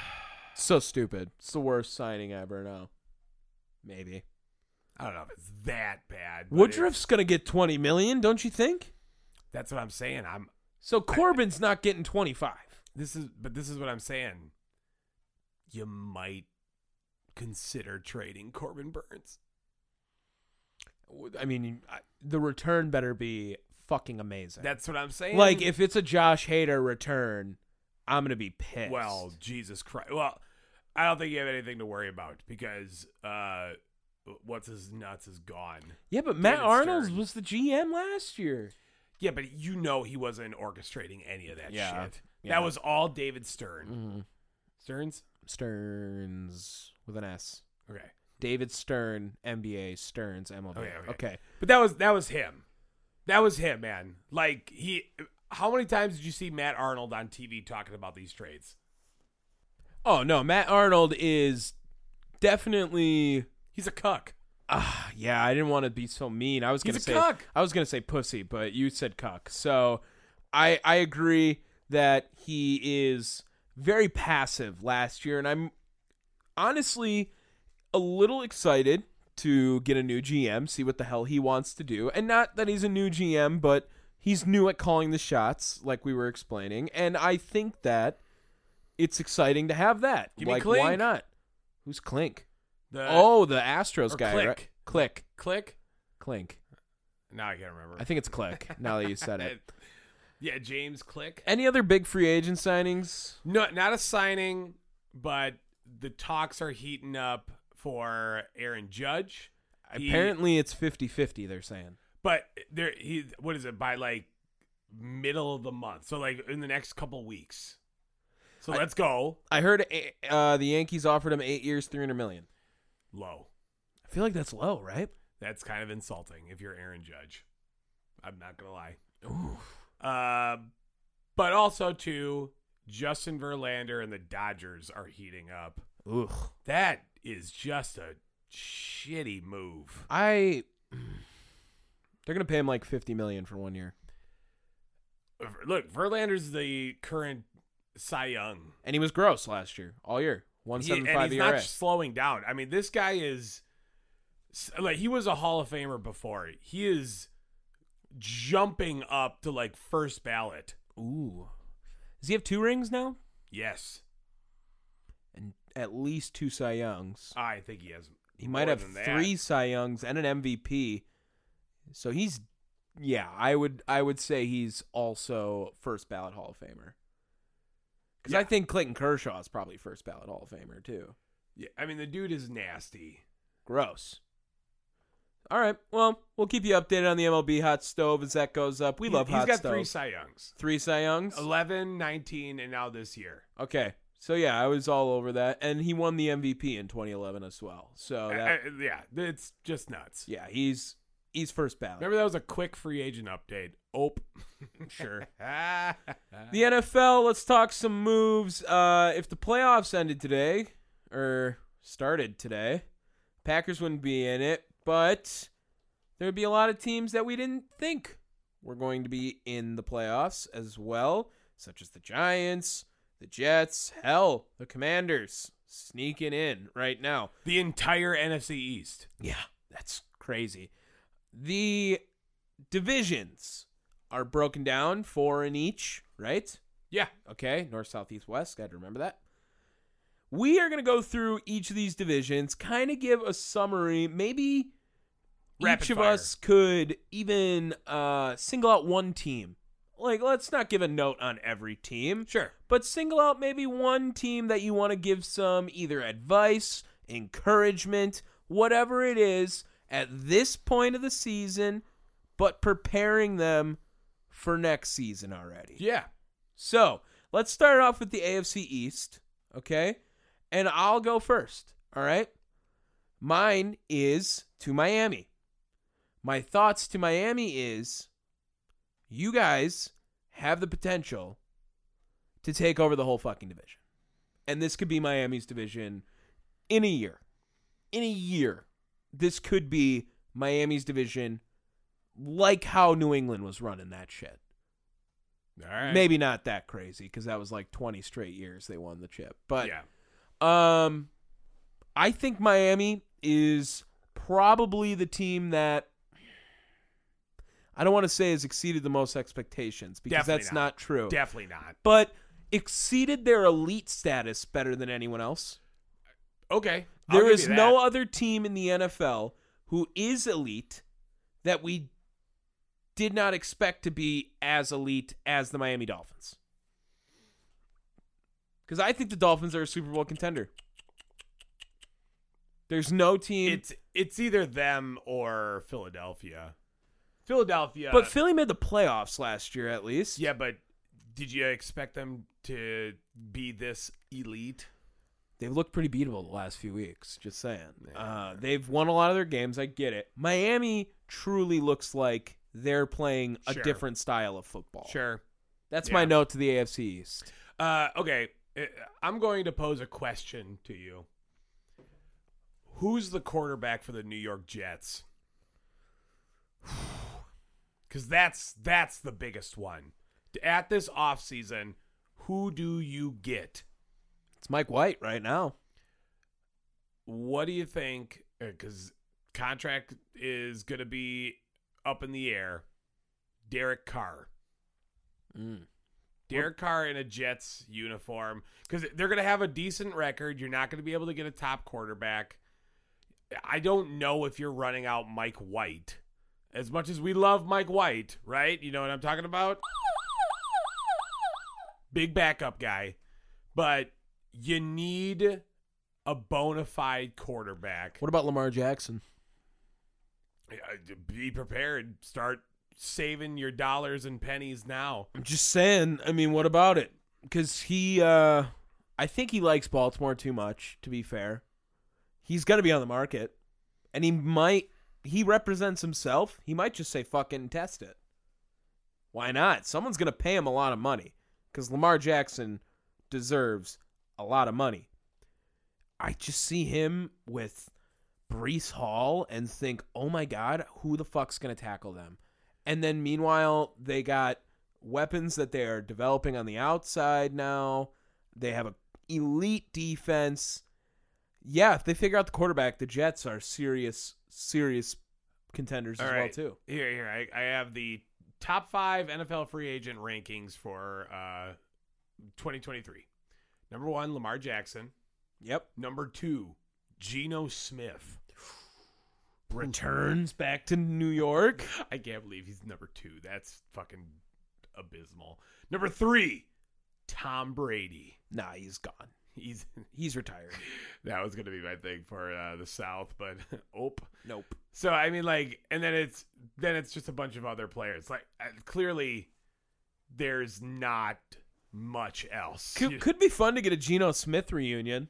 So stupid. It's the worst signing ever now. Maybe. I don't know if it's that bad. Woodruff's it's- gonna get twenty million, don't you think? That's what I'm saying. I'm. So Corbin's not getting twenty five. This is, but this is what I'm saying. You might consider trading Corbin Burnes. I mean, I- the return better be fucking amazing. That's what I'm saying. like if it's a Josh Hader return, I'm gonna be pissed. Well, Jesus Christ. Well, I don't think you have anything to worry about because uh, what's his nuts is gone. yeah, but Matt David Arnold Stern. was the GM last year. Yeah, but you know he wasn't orchestrating any of that Yeah, shit. yeah. That was all David Stern. Mm-hmm. Stearns? Stearns with an S. Okay. David Stern, MBA, Stearns, MLB. Okay, okay. okay. But that was that was him. That was him, man. Like he how many times did you see Matt Arnold on TV talking about these trades? Oh no, Matt Arnold is definitely. He's a cuck. Ah, yeah. I didn't want to be so mean. I was He's gonna a say cuck. I was gonna say pussy, but you said cuck. So I I agree that he is very passive last year, and I'm honestly a little excited to get a new GM, see what the hell he wants to do. And not that he's a new GM, but he's new at calling the shots, like we were explaining. And I think that it's exciting to have that. Give me like, why not? Who's Clink? The oh, the Astros guy, Click. right? Click, click. Clink. Now I can't remember. I think it's Click. now that you said it. yeah, James Click. Any other big free agent signings? No, not a signing, but the talks are heating up for Aaron Judge. He- Apparently, it's 50-50, They're saying. but there he what is it by like middle of the month? So like in the next couple weeks. So I- let's go I heard uh, the Yankees offered him eight years, three hundred million. low. I feel like that's low, right? That's kind of insulting if you're Aaron Judge. I'm not gonna lie. Uh, but also too, Justin Verlander and the Dodgers are heating up. Ugh. That is just a shitty move. I. They're gonna pay him like fifty million for one year, Look, Verlander's the current Cy Young. and he was gross last year, all year. 175 He- and he's ERA. not slowing down. I mean, this guy is like he was a Hall of Famer before. He is jumping up to like first ballot. Ooh, does he have two rings now? Yes, And at least two Cy Youngs. I think he has. He might have than that. three Cy Youngs and an MVP. So he's, yeah, I would I would say he's also first ballot Hall of Famer. Because I think Clayton Kershaw is probably first ballot Hall of Famer too. Yeah, I mean the dude is nasty. Gross. All right. Well, we'll keep you updated on the MLB hot stove as that goes up. We love He's hot got stove. three Cy Youngs. Three Cy Youngs. 11, 19, and now this year. Okay. So yeah, I was all over that, and he won the MVP in 2011 as well. So that, Uh, uh, yeah, it's just nuts. yeah, he's he's first ballot. Remember that was a quick free agent update. Ope. Sure. The NFL, let's talk some moves. Uh, if the playoffs ended today, or started today, Packers wouldn't be in it, but there would be a lot of teams that we didn't think were going to be in the playoffs as well, such as the Giants, the Jets, hell, the Commanders sneaking in right now. the entire NFC East. Yeah, that's crazy. The divisions are broken down four in each, right? Yeah. Okay, north, south, east, west. Got to remember that. We are going to go through each of these divisions, kind of give a summary. Maybe Rapid each of fire. us could even uh, single out one team. Like, let's not give a note on every team, Sure. but single out maybe one team that you want to give some either advice, encouragement, whatever it is at this point of the season, but preparing them for next season already. Yeah. So let's start off with the AFC East, okay? And I'll go first, all right? Mine is to Miami. My thoughts to Miami is you guys have the potential to take over the whole fucking division. And this could be Miami's division in a year. In a year, this could be Miami's division like how New England was running that shit. All right. Maybe not that crazy because that was like 20 straight years they won the chip. But yeah. um, I think Miami is probably the team that I don't want to say has exceeded the most expectations because Definitely that's not. not true. Definitely not. but exceeded their elite status better than anyone else. Okay. I'll There give is you no other team in the NFL who is elite that we did not expect to be as elite as the Miami Dolphins. Because I think the Dolphins are a Super Bowl contender. There's no team. It's it's either them or Philadelphia. Philadelphia. But Philly made the playoffs last year, at least. yeah, but did you expect them to be this elite? They've looked pretty beatable the last few weeks. Just saying. Uh, they've won a lot of their games. I get it. Miami truly looks like they're playing a Sure. different style of football. Sure. That's Yeah. my note to the AFC East. Uh, okay, uh, I'm going to pose a question to you. Who's the quarterback for the New York Jets? Because that's that's the biggest one. At this offseason, who do you get? It's Mike White right now. What do you think? Uh, because contract is going to be up in the air. Derek Carr. Mm. Derek Carr in a Jets uniform because they're going to have a decent record. You're not going to be able to get a top quarterback. I don't know if you're running out Mike White. As much as we love Mike White, right? You know what I'm talking about? Big backup guy. But you need a bona fide quarterback. What about Lamar Jackson? Be prepared. Start saving your dollars and pennies now. I'm just saying. I mean, what about it? Because he, uh, I think he likes Baltimore too much. To be fair, he's gonna be on the market, and he might. He represents himself. He might just say "fuck it" and test it. Why not? Someone's gonna pay him a lot of money because Lamar Jackson deserves a lot of money. I just see him with Breece Hall and think, oh my God, who the fuck's going to tackle them? And then meanwhile, they got weapons that they are developing on the outside now. They have a elite defense. Yeah, if they figure out the quarterback, the Jets are serious, serious contenders as All well too. Here, here. I, I have the top five NFL free agent rankings for uh, 2023. Number one, Lamar Jackson. Yep. Number two, Geno Smith. Returns back to New York. I can't believe he's number two. That's fucking abysmal. Number three, Tom Brady. Nah, he's gone. He's He's retired. that was gonna be my thing for uh, the South, but ope. Nope. So I mean, like, and then it's then it's just a bunch of other players. Like, uh, clearly, there's not much else. Could, could be fun to get a Geno Smith reunion.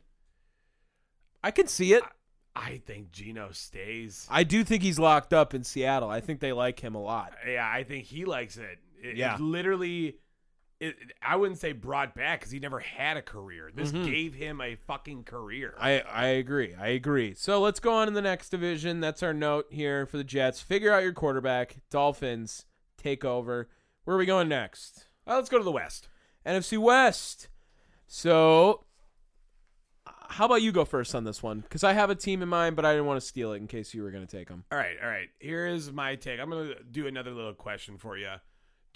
I can see it. I think Geno stays. I do think he's locked up in Seattle. I think they like him a lot. Yeah, I think he likes it. It- it Yeah. literally. It, I wouldn't say brought back because he never had a career. This Mhm. gave him a fucking career. I, I agree. I agree. So let's go on to the next division. That's our note here for the Jets. Figure out your quarterback. Dolphins take over. Where are we going next? Well, let's go to the West. NFC West. So, uh, how about you go first on this one? Because I have a team in mind, but I didn't want to steal it in case you were going to take them. All right, all right. Here is my take. I'm going to do another little question for you.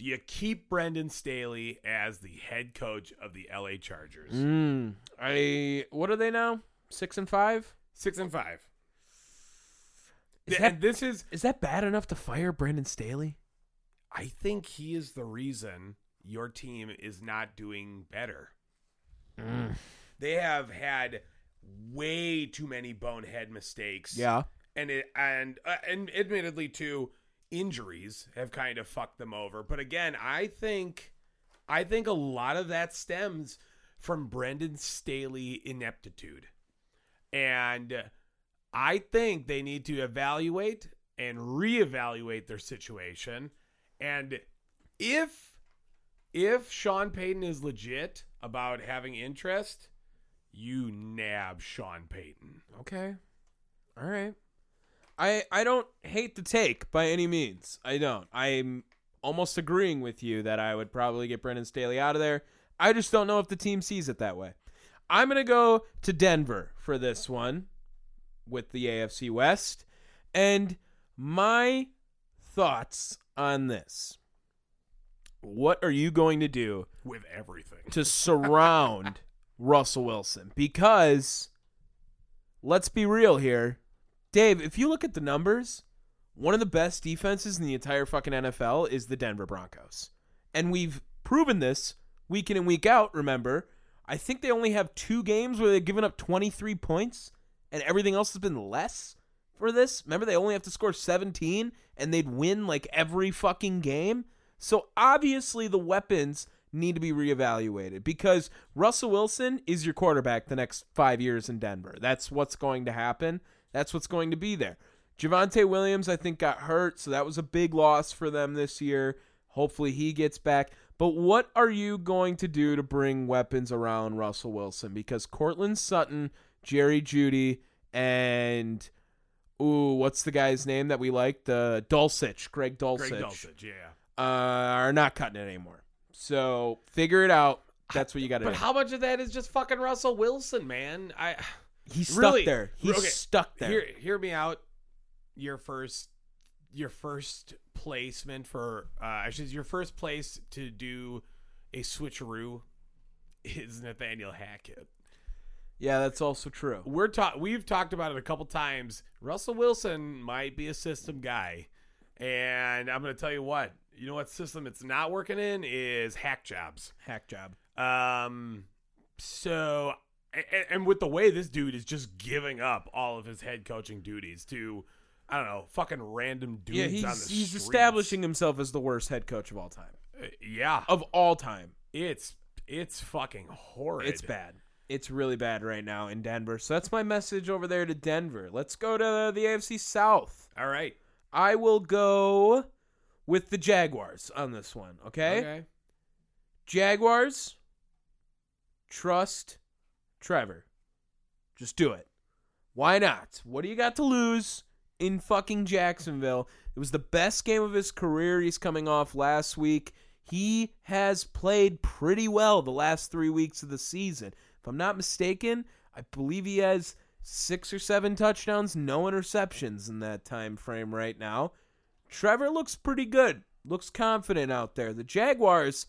Do you keep Brandon Staley as the head coach of the LA Chargers? Mm, I. What are they now? Six and five. Six and five. Is Th- that- this is, Is that bad enough to fire Brandon Staley? I think he is the reason your team is not doing better. They have had way too many bonehead mistakes. Yeah. and it and uh, and admittedly too injuries have kind of fucked them over but again i think i think a lot of that stems from brandon staley ineptitude and i think they need to evaluate and reevaluate their situation and if if sean payton is legit about having interest you nab sean payton Okay. All right. I I don't hate the take by any means. I don't. I'm almost agreeing with you that I would probably get Brandon Staley out of there. I just don't know if the team sees it that way. I'm going to go to Denver for this one with the AFC West. And my thoughts on this. What are you going to do with everything to surround Russell Wilson because let's be real here. Dave, if you look at the numbers, one of the best defenses in the entire fucking NFL is the Denver Broncos. And we've proven this week in and week out, remember. I think they only have two games where they've given up 23 points and everything else has been less for this. Remember, they only have to score 17 and they'd win like every fucking game. So obviously, the weapons need to be reevaluated because Russell Wilson is your quarterback the next five years in Denver. That's what's going to happen. That's what's going to be there. Javonte Williams, I think, got hurt, so that was a big loss for them this year. Hopefully, he gets back. But what are you going to do to bring weapons around Russell Wilson? Because Courtland Sutton, Jerry Jeudy, and ooh, what's the guy's name that we like? The Dulcich, Greg Dulcich, Greg Dulcich, yeah. uh, are not cutting it anymore. So figure it out. That's what you got to do. But how much of that is just fucking Russell Wilson, man? I He's stuck really there. He's okay, stuck there. Hear, hear me out. Your first, your first placement for, uh, actually, your first place to do a switcheroo is Nathaniel Hackett. yeah, that's also true. We're ta- We've talked about it a couple times. Russell Wilson might be a system guy, and I'm going to tell you what. You know what system it's not working in is hack jobs. Hack job. Um, so and, and with the way this dude is just giving up all of his head coaching duties to, I don't know, fucking random dudes Yeah, on the he's he's establishing himself as the worst head coach of all time. Uh, yeah, Of all time. it's it's fucking horrid. It's bad. It's really bad right now in Denver. So that's my message over there to Denver. Let's go to the AFC South. All right. I will go with the Jaguars on this one, okay? Okay. Jaguars, trust Trevor. Just do it. Why not? What do you got to lose in fucking Jacksonville? It was the best game of his career. He's coming off last week. He has played pretty well the last three weeks of the season. If I'm not mistaken, I believe he has six or seven touchdowns, no interceptions in that time frame right now. Trevor looks pretty good. Looks confident out there. The Jaguars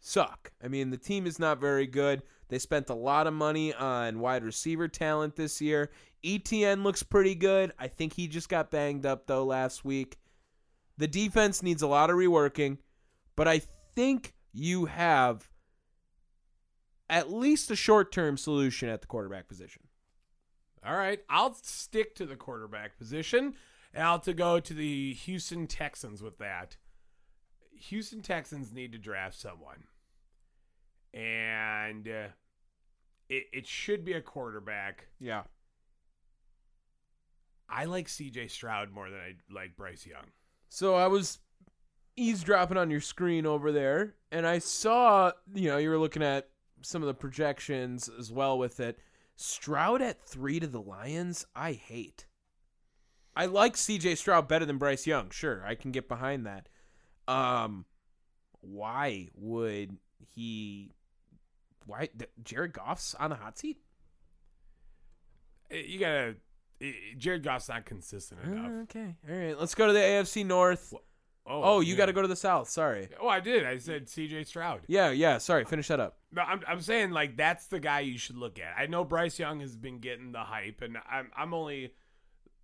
suck. I mean, the team is not very good. They spent a lot of money on wide receiver talent this year. ETN looks pretty good. I think he just got banged up though last week. The defense needs a lot of reworking, but I think you have at least a short-term solution at the quarterback position. All right. I'll stick to the quarterback position, and I'll to go to the Houston Texans with that. Houston Texans need to draft someone, and uh, it it should be a quarterback. Yeah. I like C.J. Stroud more than I like Bryce Young. So I was eavesdropping on your screen over there, and I saw, you know, you were looking at some of the projections as well with it. Stroud at three to the Lions, I hate. I like CJ Stroud better than Bryce Young. Sure, I can get behind that. Um, why would he? Why Jared Goff's on the hot seat? Uh, You gotta. uh, Jared Goff's not consistent enough. Uh, okay, all right. Let's go to the AFC North. Oh, you yeah. got to go to the South. Sorry. Oh, I did. I said C.J. Stroud. Yeah, yeah. Sorry. Finish that up. No, I'm I'm saying like that's the guy you should look at. I know Bryce Young has been getting the hype, and I'm I'm only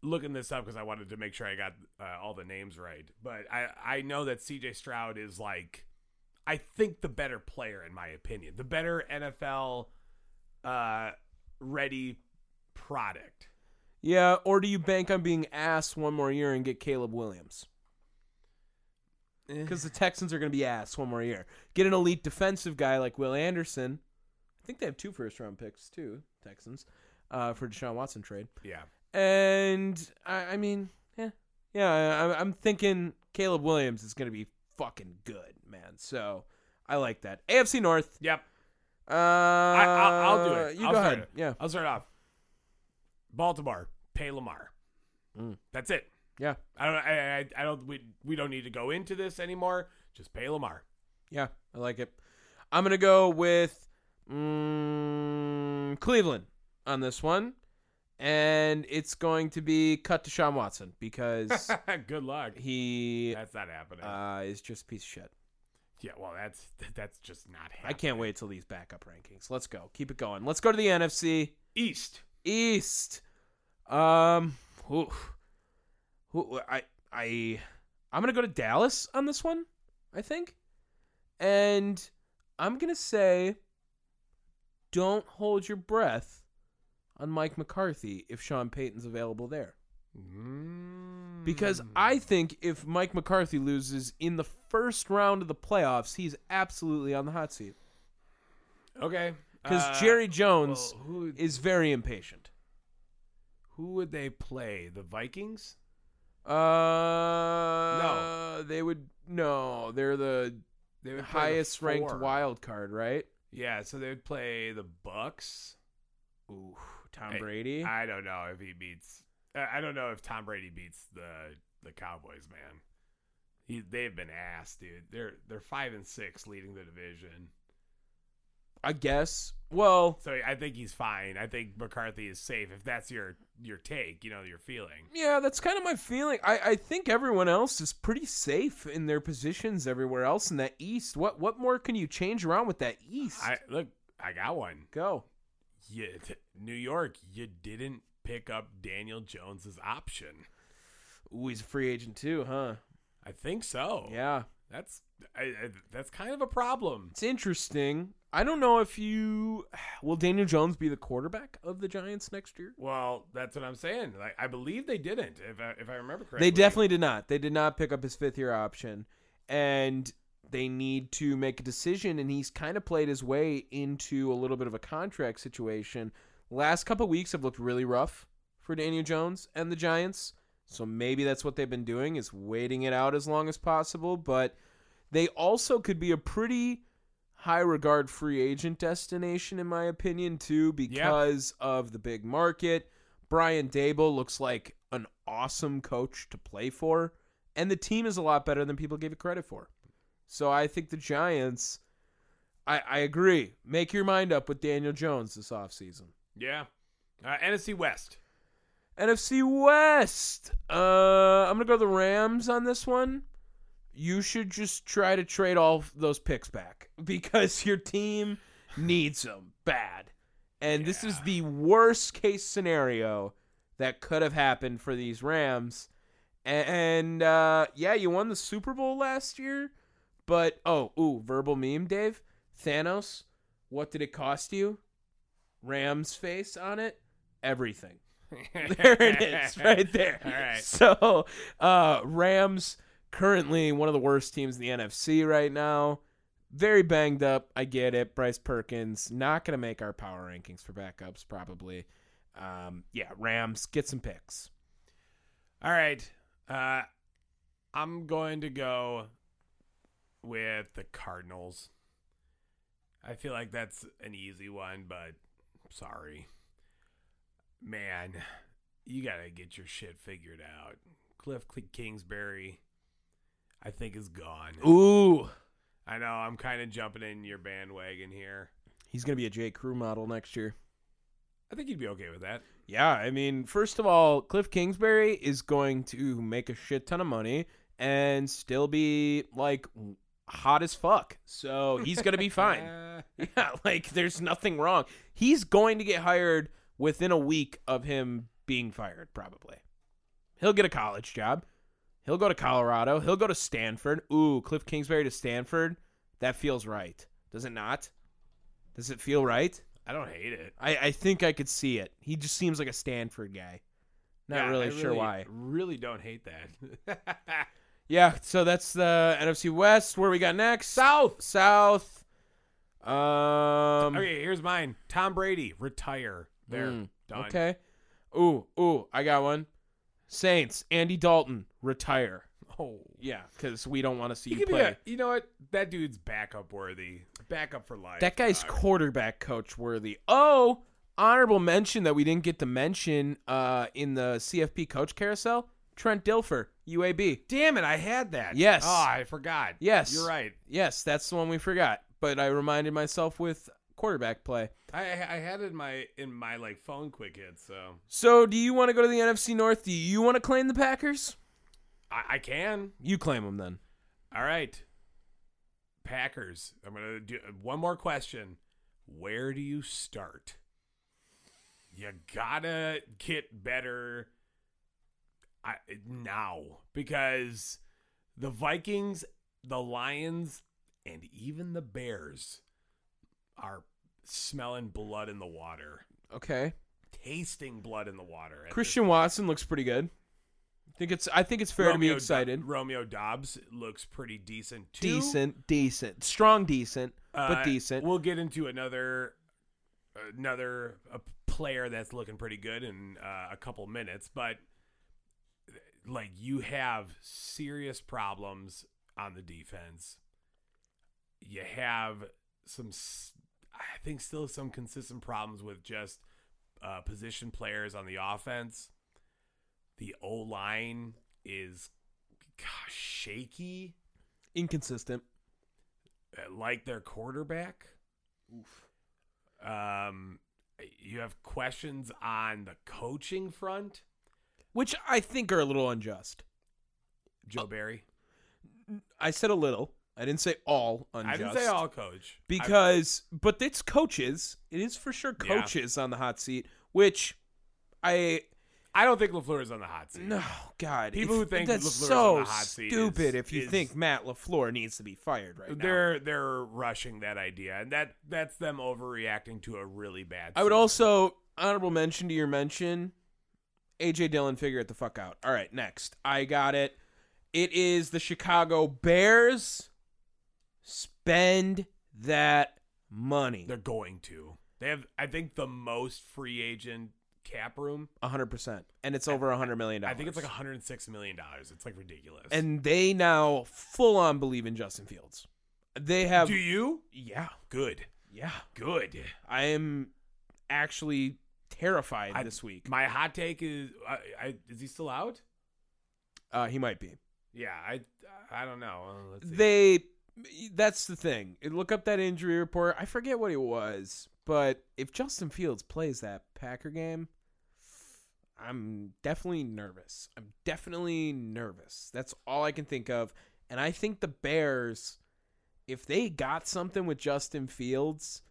looking this up because I wanted to make sure I got uh, all the names right. But I I know that C.J. Stroud is like I think the better player in my opinion, the better NFL uh, ready product. Yeah, or do you bank on being ass one more year and get Caleb Williams? Because the Texans are going to be ass one more year. Get an elite defensive guy like Will Anderson. I think they have two first round picks too, Texans, uh, for Deshaun Watson trade. Yeah. And I, I mean, yeah, yeah. I, I'm thinking Caleb Williams is going to be fucking good, man. So I like that. AFC North. Yep. Uh, I, I'll, I'll do it. You I'll go ahead. it. Yeah. I'll start off. Baltimore, pay Lamar. Mm. That's it. Yeah. I don't. I, I, I don't. We, we don't need to go into this anymore. Just pay Lamar. Yeah, I like it. I'm gonna go with mm, Cleveland on this one, and it's going to be cut Deshaun Watson because Good luck. he That's not happening. uh, is just a piece of shit. Yeah. Well, that's that's just not happening. I can't wait till these backup rankings. Let's go. Keep it going. Let's go to the NFC East. East. Um, whew. Whew, I I I'm gonna go to Dallas on this one. I think, and I'm gonna say, don't hold your breath on Mike McCarthy if Sean Payton's available there. Mm. Because I think if Mike McCarthy loses in the first round of the playoffs, he's absolutely on the hot seat. okay, Because uh, Jerry Jones well, who is very impatient. who would they play? The Vikings? Uh, no, they would no. They're the They play the highest ranked wild card, right? Yeah, so they would play the Bucks. Ooh, Tom Hey, Brady. I don't know if he beats. I don't know if Tom Brady beats the the Cowboys, man. He they've been ass, dude. They're they're five and six, leading the division. I guess. Well, So I think he's fine. I think McCarthy is safe. If that's your your take, you know, your feeling. yeah, that's kind of my feeling. I, I think everyone else is pretty safe in their positions everywhere else in that East. What what more can you change around with that East? I look. I got one. Go. You, New York, you didn't pick up Daniel Jones's option. Ooh, he's a free agent too, huh? I think so. Yeah. that's I, I, that's kind of a problem. It's interesting. I don't know if you will Daniel Jones be the quarterback of the Giants next year. Well, that's what I'm saying. Like, I believe they didn't, if I, if I remember correctly. They definitely did not. They did not pick up his fifth year option, and they need to make a decision. And he's kind of played his way into a little bit of a contract situation. Last couple weeks have looked really rough for Daniel Jones and the Giants. So maybe that's what they've been doing is waiting it out as long as possible. But they also could be a pretty high regard free agent destination, in my opinion, too, because of the big market. Brian Daboll looks like an awesome coach to play for, and the team is a lot better than people give it credit for. So I think the Giants, I, I agree. Make your mind up with Daniel Jones this offseason. Yeah. Uh, NFC West. NFC West. Uh, I'm gonna go the Rams on this one. You should just try to trade all those picks back because your team needs them bad, and this is the worst case scenario that could have happened for these Rams. And uh, yeah, you won the Super Bowl last year, but oh, ooh, verbal meme, Dave. Thanos, what did it cost you? Rams face on it, everything there it is right there All right. so uh rams currently one of the worst teams in the nfc right now very banged up i get it bryce perkins not gonna make our power rankings for backups probably um yeah rams get some picks All right. Uh, I'm going to go with the Cardinals. I feel like that's an easy one, but sorry. Man, you got to get your shit figured out. Cliff Kingsbury, I think, is gone. ooh I know I'm kind of jumping in your bandwagon here. he's gonna be a j crew model next year I think you'd be okay with that. Yeah, I mean, first of all, Cliff Kingsbury is going to make a shit ton of money and still be like hot as fuck. So he's going to be fine. Yeah, like there's nothing wrong. He's going to get hired within a week of him being fired, probably. He'll get a college job. He'll go to Colorado. He'll go to Stanford. Ooh, Cliff Kingsbury to Stanford. That feels right. Does it not? Does it feel right? I don't hate it. I, I think I could see it. He just seems like a Stanford guy. Not Yeah, really I sure why. Really don't hate that. Yeah, so that's the NFC West. Where we got next? South. South. Um. okay, here's mine. Tom Brady retire. There, mm, done. Okay. Ooh, ooh, I got one. Saints. Andy Dalton retire. Oh, Yeah, because we don't want to see you play. a, you know what? That dude's backup worthy. Backup for life. that guy's dog. quarterback coach worthy. Oh, honorable mention that we didn't get to mention uh, in the CFP coach carousel. Trent Dilfer, UAB. Damn it! I had that. Yes. Oh, I forgot. Yes. you're right. Yes, that's the one we forgot. But I reminded myself with quarterback play. I I had it in my in my like phone quick hit. So So, do you want to go to the NFC North? Do you want to claim the Packers? I, I can. You claim them then. All right. Packers. I'm gonna do one more question. Where do you start? You gotta get better I, now because the Vikings, the Lions, and even the Bears are smelling blood in the water, Okay. tasting blood in the water. Christian Watson looks pretty good. this- think it's I think it's fair to be excited. Do- Romeo Doubs looks pretty decent too. decent, decent, strong, decent, Uh, but decent. We'll get into another another player that's looking pretty good in uh, a couple minutes, but like you have serious problems on the defense. You have some, I think, still some consistent problems with just uh, position players on the offense. The O line is gosh, shaky, Inconsistent. uh, like their quarterback. Um, you have questions on the coaching front. Which I think are a little unjust. Joe Barry. I said a little. I didn't say all unjust. I didn't say all coach because but it's coaches. It is for sure Yeah. coaches on the hot seat, which I I, I don't think Lafleur is on the hot seat. no God. People if- who think that's LaFleur's so on the hot seat stupid. is- if you is- think Matt Lafleur needs to be fired right now, they're they're rushing that idea, and that that's them overreacting to a really bad. I would also honorable mention to your mention. AJ Dillon, figure it the fuck out. All right, next. I got it. It is the Chicago Bears. Spend that money. they're going to. They have, I think, the most free agent cap room. hundred percent, and it's over a hundred million dollars. I think it's like 106 million dollars. It's like ridiculous. and they now full on believe in Justin Fields. They have, do you? yeah, Good, yeah. good. I am actually terrified I- this week. My hot take is, I, I, is he still out? Uh, he might be. Yeah, I, I don't know. Uh, let's see. They that's the thing. Look up that injury report. I forget what it was, but if Justin Fields plays that Packer game, I'm definitely nervous. I'm definitely nervous. That's all I can think of. And I think the Bears if they got something with Justin Fields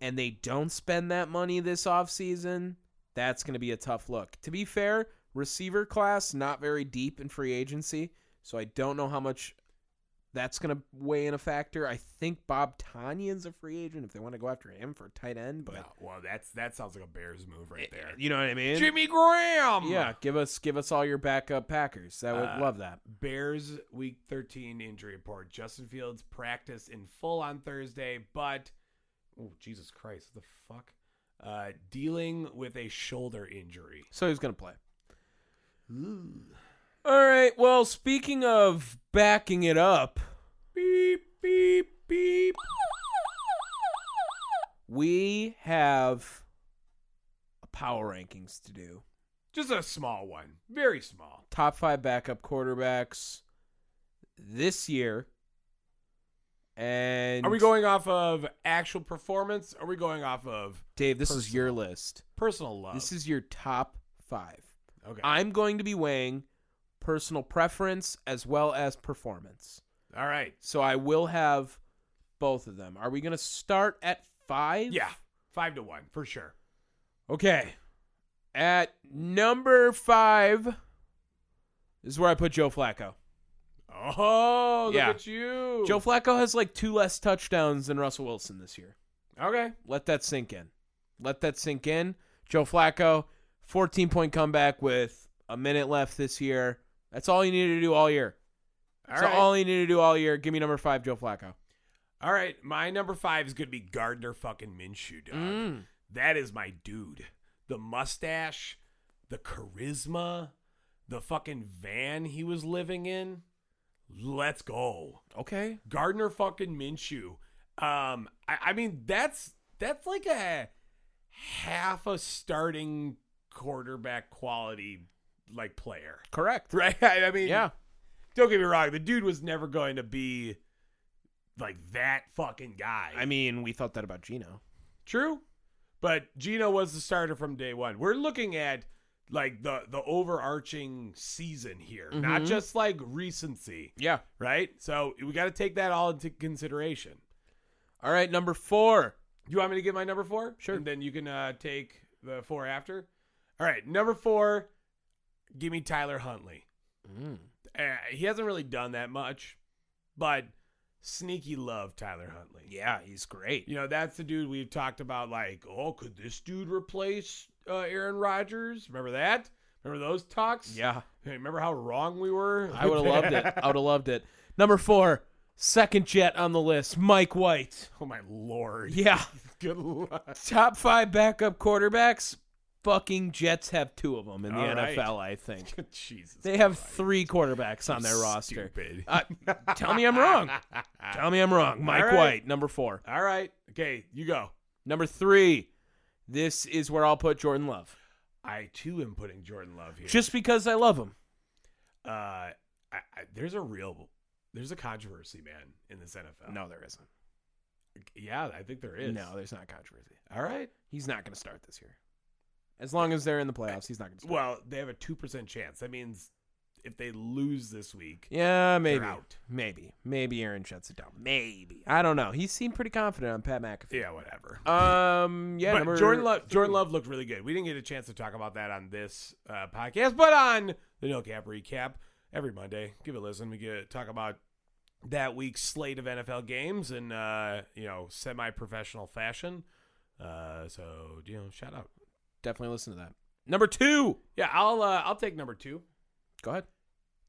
and they don't spend that money this offseason, that's going to be a tough look. To be fair, receiver class not very deep in free agency, so I don't know how much that's going to weigh in a factor. I think Bob Tonyan's a free agent if they want to go after him for tight end, but No, well, that's that sounds like a Bears move right there. you know what I mean? Jimmy Graham. Yeah, give us give us all your backup Packers. I would Uh, love that. Bears week 13 injury report. Justin Fields practiced in full on Thursday, but oh Jesus Christ, the fuck? Uh, dealing with a shoulder injury. So he's going to play. All right. Well, speaking of backing it up, Beep beep beep. we have a power rankings to do. Just a small one, very small. Top five backup quarterbacks this year. And Are we going off of actual performance? Or are we going off of Dave? This is your list. personal love? This is your top five. okay. I'm going to be weighing personal preference as well as performance. All right. So I will have both of them. Are we going to start at five? Yeah, five to one for sure. Okay. At number five is where I put Joe Flacco. Oh, look Yeah. at you, Joe Flacco has like two less touchdowns than Russell Wilson this year. Okay. Let that sink in. Let that sink in. Joe Flacco, 14 point comeback with a minute left this year. That's all you need to do all year. All That's right. all you need to do all year. Give me number five, Joe Flacco. All right, my number five is going to be Gardner fucking Minshew, dog. Mm. That is my dude. The mustache, the charisma, the fucking van he was living in. Let's go. Okay. Gardner fucking Minshew. Um, I, I mean, that's that's like a half a starting quarterback quality like player, Correct. right? I mean, Yeah. Don't get me wrong. The dude was never going to be like that fucking guy. I mean, we thought that about Gino. True, but Gino was the starter from day one. We're looking at like the the overarching season here, not Mhm. just like recency, Yeah. right? So we got to take that all into consideration. All right, number four. You want me to get my number four? Sure. And then you can uh, take the four after. All right, number four. Give me Tyler Huntley. Mm. Uh, he hasn't really done that much, but sneaky love Tyler Huntley. Yeah, he's great. You know, that's the dude we've talked about. Like, oh, could this dude replace uh, Aaron Rodgers? Remember that? Remember those talks? Yeah. Hey, remember how wrong we were? I would have loved it. I would have loved it. Number four, second jet on the list, Mike White. oh my lord. Yeah. Good luck. Top five backup quarterbacks. Fucking Jets have two of them in the All right. NFL, I think. Jesus. They have three quarterbacks on their roster. Stupid. Uh, tell me I'm wrong. Tell me I'm wrong. Mike right. White, number four. All right. Okay, you go. Number three, this is where I'll put Jordan Love. I too am putting Jordan Love here. Just because I love him. uh, I, I, there's a real, there's a controversy, man, in this NFL. No, there isn't. Yeah, I think there is. No, there's not controversy. All right. He's not going to start this year. As long as they're in the playoffs, he's not going to. Well, they have a two percent chance. That means if they lose this week, yeah, maybe. Maybe. Maybe Aaron shuts it down. Maybe. I don't know. He seemed pretty confident on Pat McAfee. yeah, whatever. Um, yeah, but number Jordan Love, Jordan Love looked really good. We didn't get a chance to talk about that on this uh, podcast, but on the No Cap Recap every Monday, give it a listen. We get talk about that week's slate of NFL games in uh, you know semi-professional fashion. Uh, so you know, shout out. Definitely listen to that. Number two. Yeah, I'll uh, I'll take number two, Go ahead.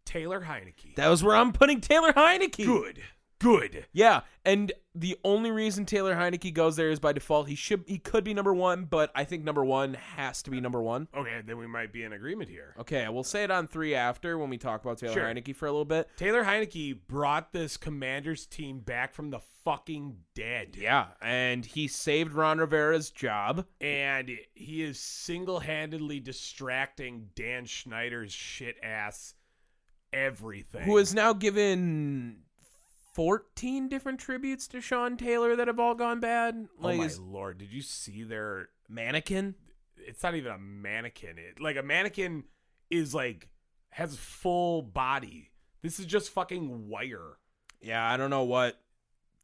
Taylor Heinicke. That was where I'm putting Taylor Heinicke. good, good. Yeah, and the only reason Taylor Heinicke goes there is by default. He should he could be number one, but I think number one has to be number one. Okay, then we might be in agreement here. Okay, we'll say it on three after when we talk about Taylor Sure. Heinicke for a little bit. Taylor Heinicke brought this Commanders team back from the fucking dead. Yeah, and he saved Ron Rivera's job. and he is single-handedly distracting Dan Schneider's shit ass everything. who has now given 14 different tributes to Sean Taylor that have all gone bad. Oh Like my lord! Did you see their? mannequin. It's not even a mannequin. It like a mannequin is like has full body. This is just fucking wire Yeah, I don't know what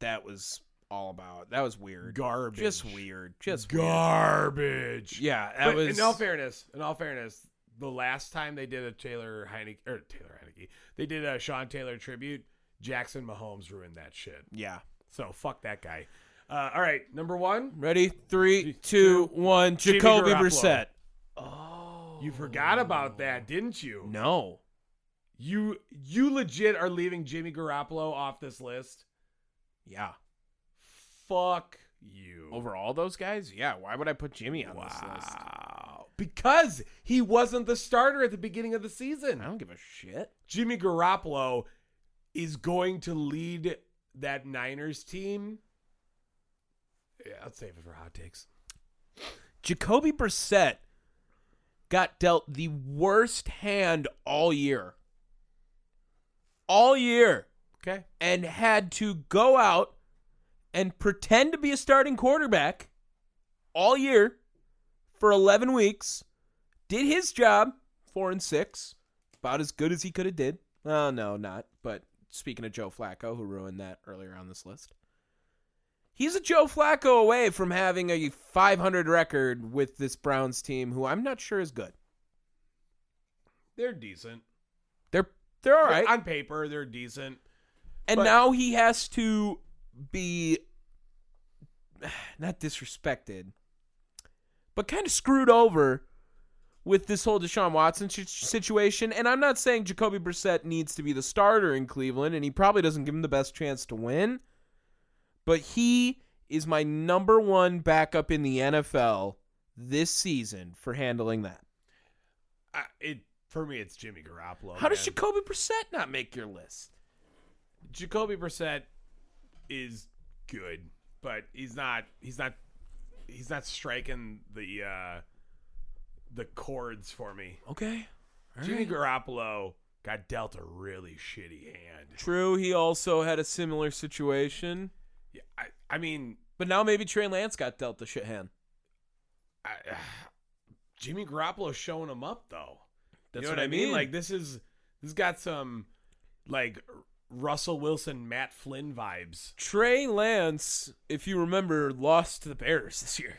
that was all about. That was weird. garbage. Just weird. Just weird. garbage. Yeah, that But was in all fairness, in all fairness, the last time they did a Taylor Heinicke or Taylor Heinicke, they did a Sean Taylor tribute. Jackson Mahomes ruined that shit. Yeah. So fuck that guy. Uh, all right, number one. Ready? Three, two, one. Jimmy Jacoby Garoppolo. Brissett. Oh. You forgot about that, didn't you? No. You you legit are leaving Jimmy Garoppolo off this list. Yeah. Fuck you. Over all those guys? Yeah. Why would I put Jimmy on this list? Because he wasn't the starter at the beginning of the season. I don't give a shit. Jimmy Garoppolo is going to lead that Niners team. Yeah, I'll save it for hot takes. Jacoby Brissett got dealt the worst hand all year. All year. Okay. And had to go out and pretend to be a starting quarterback all year for 11 weeks. Did his job, 4 and 6. About as good as he could have did. Oh, no, not. But speaking of Joe Flacco, who ruined that earlier on this list. He's a Joe Flacco away from having a 500 record with this Browns team, who I'm not sure is good. They're decent. They're they're all right, On paper, they're decent. and but- now he has to be not disrespected, but kind of screwed over with this whole Deshaun Watson situation. And I'm not saying Jacoby Brissett needs to be the starter in Cleveland, and he probably doesn't give him the best chance to win. But he is my number one backup in the NFL this season for handling that. I, it for me, it's Jimmy Garoppolo. How does man. Jacoby Brissett not make your list? Jacoby Brissett is good, but he's not. He's not. He's not striking the uh the chords for me. Okay. all Jimmy right. Garoppolo got dealt a really shitty hand. True, he also had a similar situation. Yeah, I, I mean, But now maybe Trey Lance got dealt the shit hand. I, Jimmy Garoppolo's showing him up though. That's you know what what, I mean? mean. Like this is this has got some like Russell Wilson, Matt Flynn vibes. Trey Lance, if you remember, lost to the Bears this year.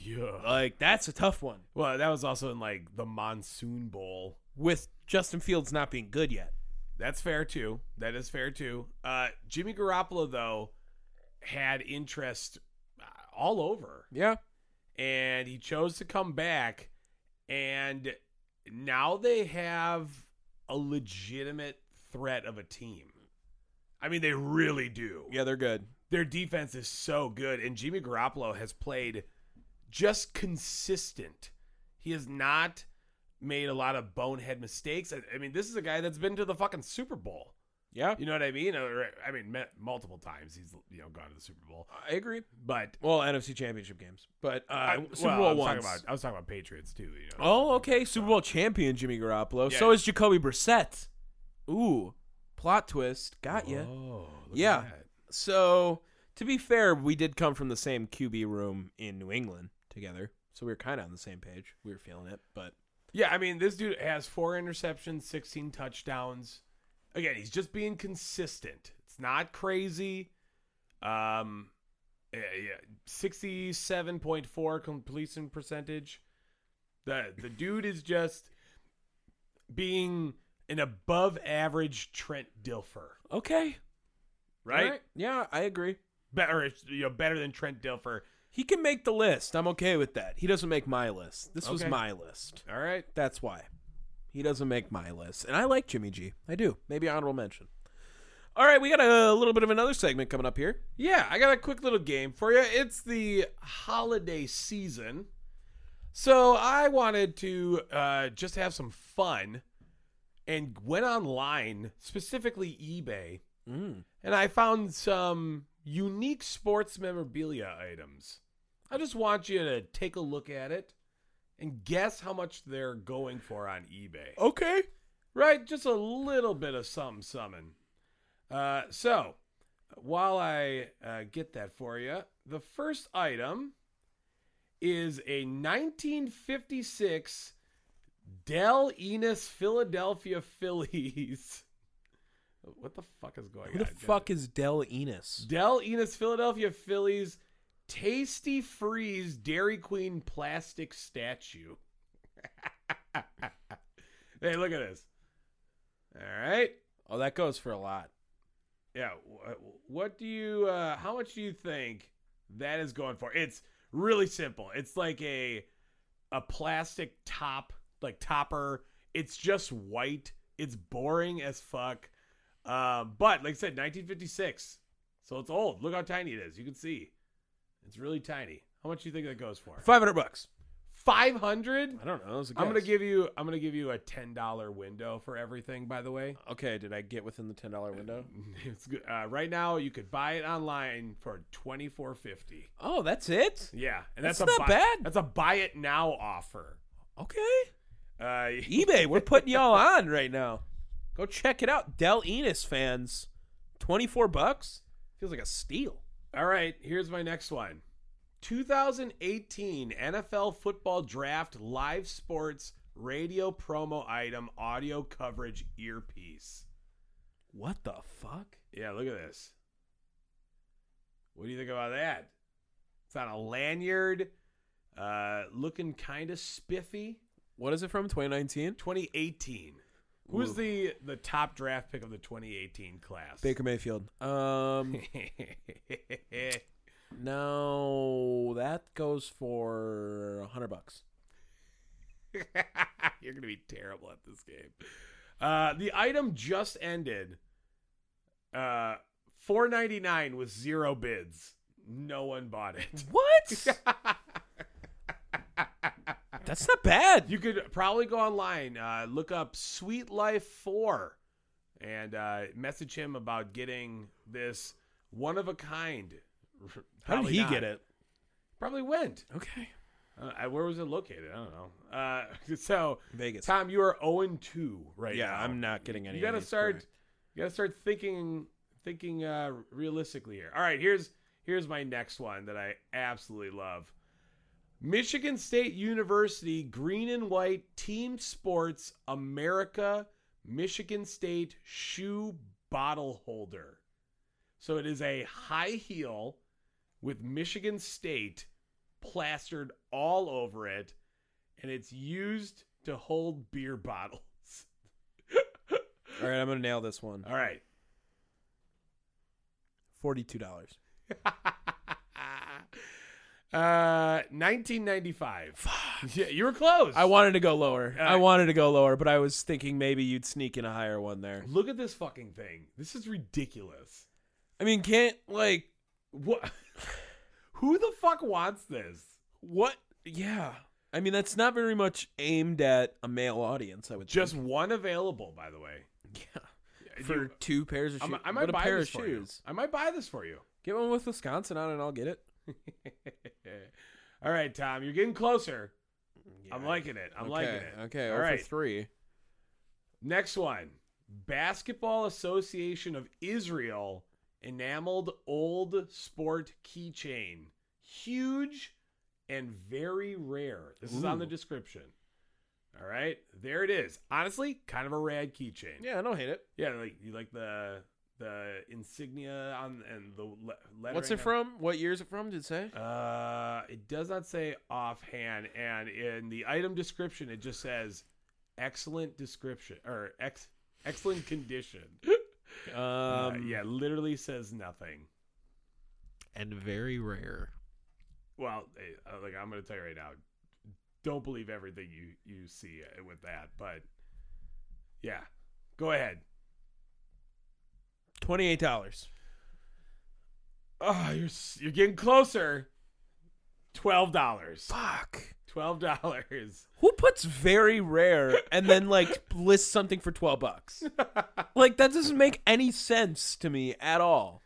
Yeah. Like that's a tough one. Well, that was also in like the Monsoon Bowl. With Justin Fields not being good yet. That's fair too. That is fair too. Uh, Jimmy Garoppolo though had interest uh, all over, Yeah. and he chose to come back. And now they have a legitimate threat of a team. I mean, they really do. Yeah, they're good. Their defense is so good, and Jimmy Garoppolo has played just consistent. He has not made a lot of bonehead mistakes. I, I mean, this is a guy that's been to the fucking Super Bowl. Yeah, You know what I mean? I mean, me- multiple times he's you know gone to the Super Bowl. I agree. But Well, NFC Championship games, but uh, I, Super well, Bowl I was once. talking about I was talking about Patriots too. You know. Oh, okay. Super Bowl champion Jimmy Garoppolo. Yeah. So is Jacoby Brissett. Ooh, plot twist. Got you. Oh, Yeah. So to be fair, we did come from the same QB room in New England together, so we were kind of on the same page. We were feeling it, but Yeah, I mean, this dude has four interceptions, 16 touchdowns. Again, he's just being consistent. It's not crazy. Um, yeah, yeah, 67.4 completion percentage. The the dude is just being an above average Trent Dilfer, okay, right? Right. Yeah, I agree. Better, you know, better than Trent Dilfer. He can make the list. I'm okay with that. He doesn't make my list. This was my list. All right. That's why. He doesn't make my list. And I like Jimmy G. I do. Maybe honorable mention. All right, we got a little bit of another segment coming up here. Yeah, I got a quick little game for you. It's the holiday season. So I wanted to uh, just have some fun and went online, specifically eBay, Mm. and I found some unique sports memorabilia items. I just want you to take a look at it and guess how much they're going for on eBay. Okay. Right, just a little bit of some summon. Uh, so, while I uh, get that for you, the first item is a 1956 Del Ennis Philadelphia Phillies. what the fuck is going Who on? the fuck is Del Ennis? Del Ennis Philadelphia Phillies Tastee Freez Dairy Queen plastic statue. hey, look at this. All right. Oh, that goes for a lot. Yeah. What do you, uh, how much do you think that is going for? It's really simple. It's like a, a plastic top, like topper. It's just white. It's boring as fuck. Uh, but like I said, 1956. So it's old. Look how tiny it is. You can see. It's really tiny. How much do you think that goes for? 500 bucks. 500? I don't know. It was a I'm gonna give you. I'm gonna give you a ten dollar window for everything. By the way, Okay, did I get within the $10 window? it's good. Uh, right now, you could buy it online for twenty four fifty. Oh, that's it? Yeah, and That's that's, not buy, bad. That's a buy it now offer. Okay. Uh, eBay, we're putting y'all on right now. Go check it out. Del Ennis fans. 24 bucks? Feels like a steal. all right, here's my next one. 2018 NFL Football Draft Live Sports Radio Promo Item Audio Coverage Earpiece. What the fuck? Yeah, look at this. What do you think about that? It's on a lanyard, uh, looking kind of spiffy. What is it from? 2019? 2018. Who's Ooh. the the top draft pick of the 2018 class? Baker Mayfield. Um, no, that goes for 100 bucks. You're gonna be terrible at this game. Uh, the item just ended. Uh, 4.99 with zero bids. No one bought it. What? That's not bad. You could probably go online, uh, look up Sweet Life 4, and uh, message him about getting this one of a kind. How did he not. get it? Probably went. Okay. Uh, where was it located? I don't know. Uh, so, Vegas. Tom, you are 0 2 right yeah, now. I'm not getting any. You got to of these start. correct. You got to start thinking, thinking uh, realistically here. All right, here's here's my next one that I absolutely love. Michigan State University Green and White Team Sports America Michigan State shoe bottle holder. So it is a high heel with Michigan State plastered all over it, and it's used to hold beer bottles. All right, I'm gonna nail this one. All right. Forty-two dollars. Uh, 1995. yeah, you were close. I wanted to go lower. I wanted to go lower, but I was thinking maybe you'd sneak in a higher one there. Look at this fucking thing. This is ridiculous. I mean, can't like What? Who the fuck wants this? what? Yeah. I mean, that's not very much aimed at a male audience. I would Just think. one available, by the way. yeah for You- two pairs of shoes. I might What a buy pair this for you. shoes. I might buy this for you. Get one with Wisconsin on, it and I'll get it. All right, Tom, you're getting closer. I'm liking it. I'm okay, liking it. Okay, All oh right. three. Next one. Basketball Association of Israel enameled old sport keychain. Huge and very rare. This is on the description. All right. There it is. Honestly, kind of a rad keychain. Yeah, I don't hate it. Yeah, like you like the the insignia on and the le- lettering. What's it from? What year is it from? Did it say? Uh, it does not say offhand, and in the item description, it just says excellent description or ex excellent condition. Um, Uh, yeah, literally says nothing. and very rare. Well, eh, uh, like I'm going to tell you right now, don't believe everything you you see uh, with that, but yeah, go ahead. Twenty-eight dollars. Oh, you're you're getting closer. Twelve dollars. Fuck. Twelve dollars. Who puts very rare and then like lists something for twelve bucks? Like that doesn't make any sense to me at all.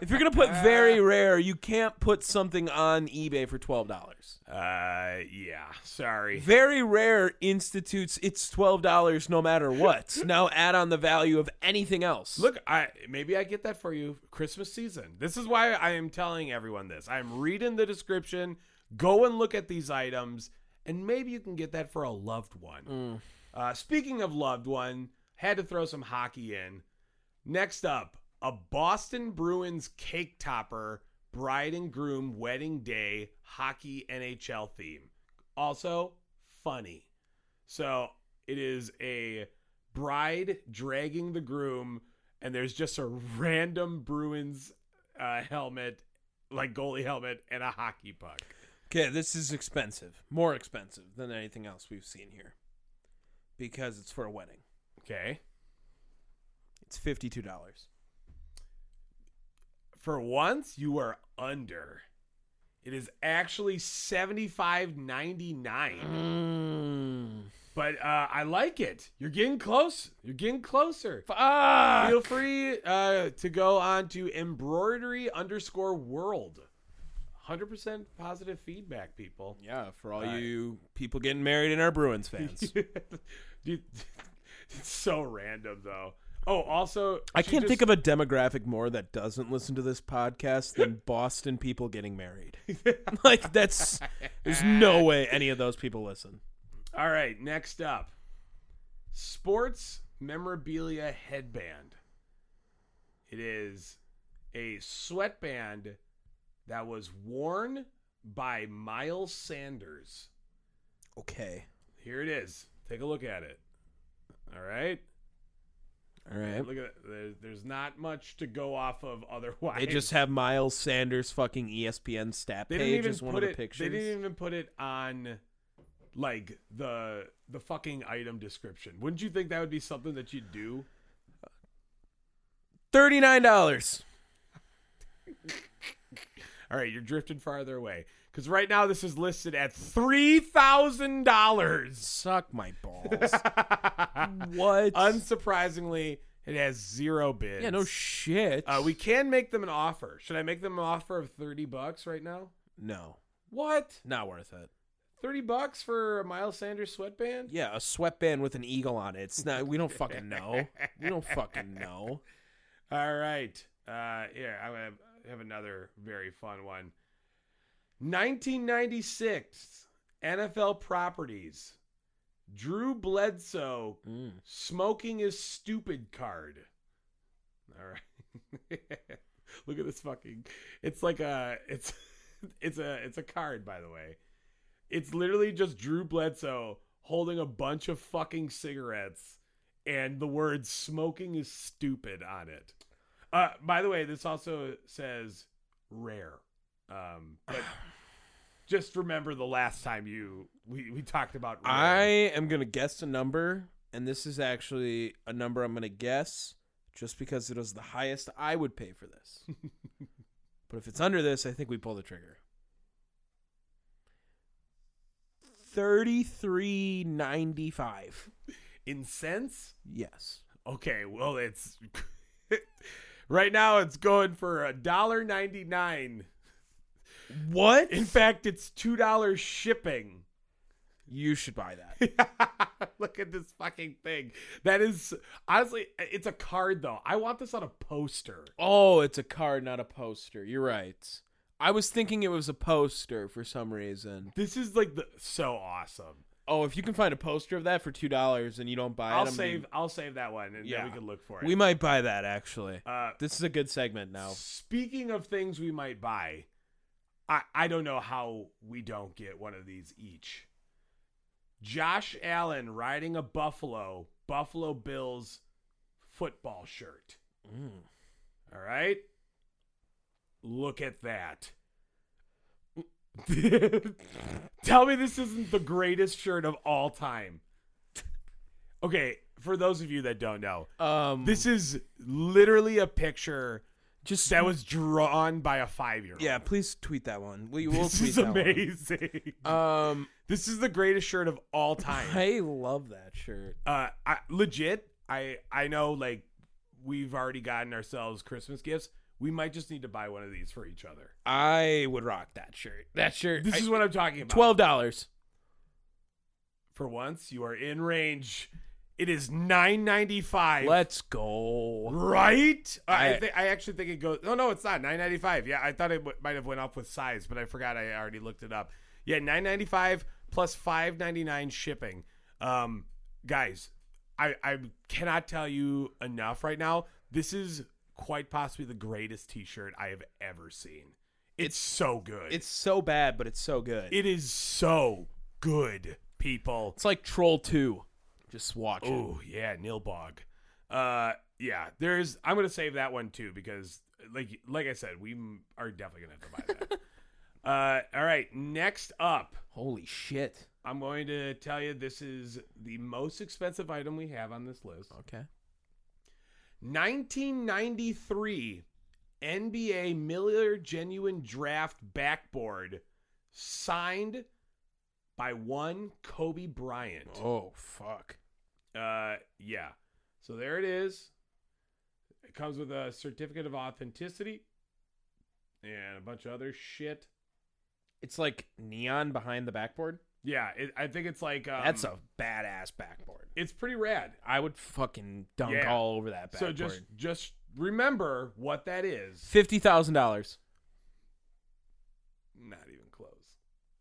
If you're gonna put very rare, you can't put something on eBay for twelve dollars. Uh, yeah. Sorry. Very rare institutes it's twelve dollars no matter what. now add on the value of anything else. Look, I maybe I get that for you Christmas season. This is why I am telling everyone this. I'm reading the description. Go and look at these items, and maybe you can get that for a loved one. Uh, speaking of loved one, had to throw some hockey in. Next up, a Boston Bruins cake topper bride and groom wedding day hockey NHL theme. Also funny. So it is a bride dragging the groom, and there's just a random Bruins uh, helmet, like goalie helmet, and a hockey puck. Okay, this is expensive. More expensive than anything else we've seen here. Because it's for a wedding. Okay. It's fifty-two dollars. For once, you are under. It is actually seventy five ninety nine. But uh, I like it. You're getting close. You're getting closer. Fuck. Feel free uh, to go on to embroidery underscore world. 100% positive feedback, people. Yeah, for all right. you people getting married and our Bruins fans. Dude, it's so random, though. Oh, also, I can't think of a demographic more that doesn't listen to this podcast than Boston people getting married. like that's there's no way any of those people listen. All right, next up sports memorabilia headband. It is a sweatband that was worn by Miles Sanders. Okay. Here it is. Take a look at it. All right. All right. Look at. There- There's not much to go off of otherwise. They just have Miles Sanders fucking ESPN stat they page as one of the it. pictures. They didn't even put it on like the the fucking item description. Wouldn't you think that would be something that you'd do? Thirty-nine dollars. All right, you're drifting farther away because right now this is listed at three thousand dollars. Suck my balls. what? Unsurprisingly, it has zero bids. yeah, no shit. Uh, we can make them an offer. Should I make them an offer of thirty bucks right now? no, What? not worth it. Thirty bucks for a Miles Sanders sweatband? Yeah, a sweatband with an eagle on it. It's not. We don't fucking know. We don't fucking know. All right. Uh, yeah, I'm gonna have another very fun one. 1996 NFL properties. Drew Bledsoe Mm. smoking is stupid card. All right. Look at this fucking. It's like a. It's. It's a. It's a card, by the way. It's literally just Drew Bledsoe holding a bunch of fucking cigarettes and the word "smoking is stupid" on it. Uh, by the way, this also says rare. Um, but just remember the last time you we, we talked about. I am gonna guess a number, and this is actually a number I'm gonna guess just because it was the highest I would pay for this. but if it's under this, I think we pull the trigger. Thirty-three ninety-five. in cents. Yes. Okay, well it's right now it's going for a dollar ninety nine. What? In fact, it's two dollars shipping. You should buy that. Look at this fucking thing. That is honestly, it's a card though. I want this on a poster. oh, it's a card, not a poster. You're right. I was thinking it was a poster for some reason. This is like the so awesome. Oh, if you can find a poster of that for two dollars and you don't buy it, I'll save. gonna- I'll save that one, and Yeah. then we can look for it. We might buy that actually. Uh, This is a good segment now. Speaking of things we might buy, I I don't know how we don't get one of these each. Josh Allen riding a Buffalo Buffalo Bills football shirt. All right? Look at that. Tell me this isn't the greatest shirt of all time. Okay, for those of you that don't know, Um, this is literally a picture just that was drawn by a five year old. yeah. Please tweet that one. We will This tweet is that one. amazing. Um, this is the greatest shirt of all time. I love that shirt. Uh, I, legit, I I know like we've already gotten ourselves Christmas gifts. We might just need to buy one of these for each other. I would rock that shirt. That shirt. This I- is what I'm talking about. twelve dollars. For once, you are in range. It is nine ninety five. Let's go. Right? I I- thi- I actually think it goes. No, no, it's not nine ninety five. Yeah, I thought it w- might have went up with size, but I forgot. I already looked it up. Yeah, nine ninety five plus five ninety nine shipping. Um, guys, I I cannot tell you enough right now. This is quite possibly the greatest T shirt I have ever seen. It's so good. It's so bad, but it's so good. it is so good, people. it's like Troll Two. Just watch it. Oh yeah, Nilbog. Uh, yeah. There's. I'm gonna save that one too because, like, like I said, we are definitely gonna have to buy that. uh, all right. Next up, Holy shit. I'm going to tell you this is the most expensive item we have on this list. Okay. 1993 NBA Miller Genuine Draft backboard signed by one Kobe Bryant. Oh fuck. Uh, yeah. So there it is. It comes with a certificate of authenticity and a bunch of other shit. It's like neon behind the backboard. Yeah, it, I think it's like um, That's a badass backboard. It's pretty rad. I would fucking dunk Yeah. all over that backboard. So just just remember what that is. fifty thousand dollars. Not even close.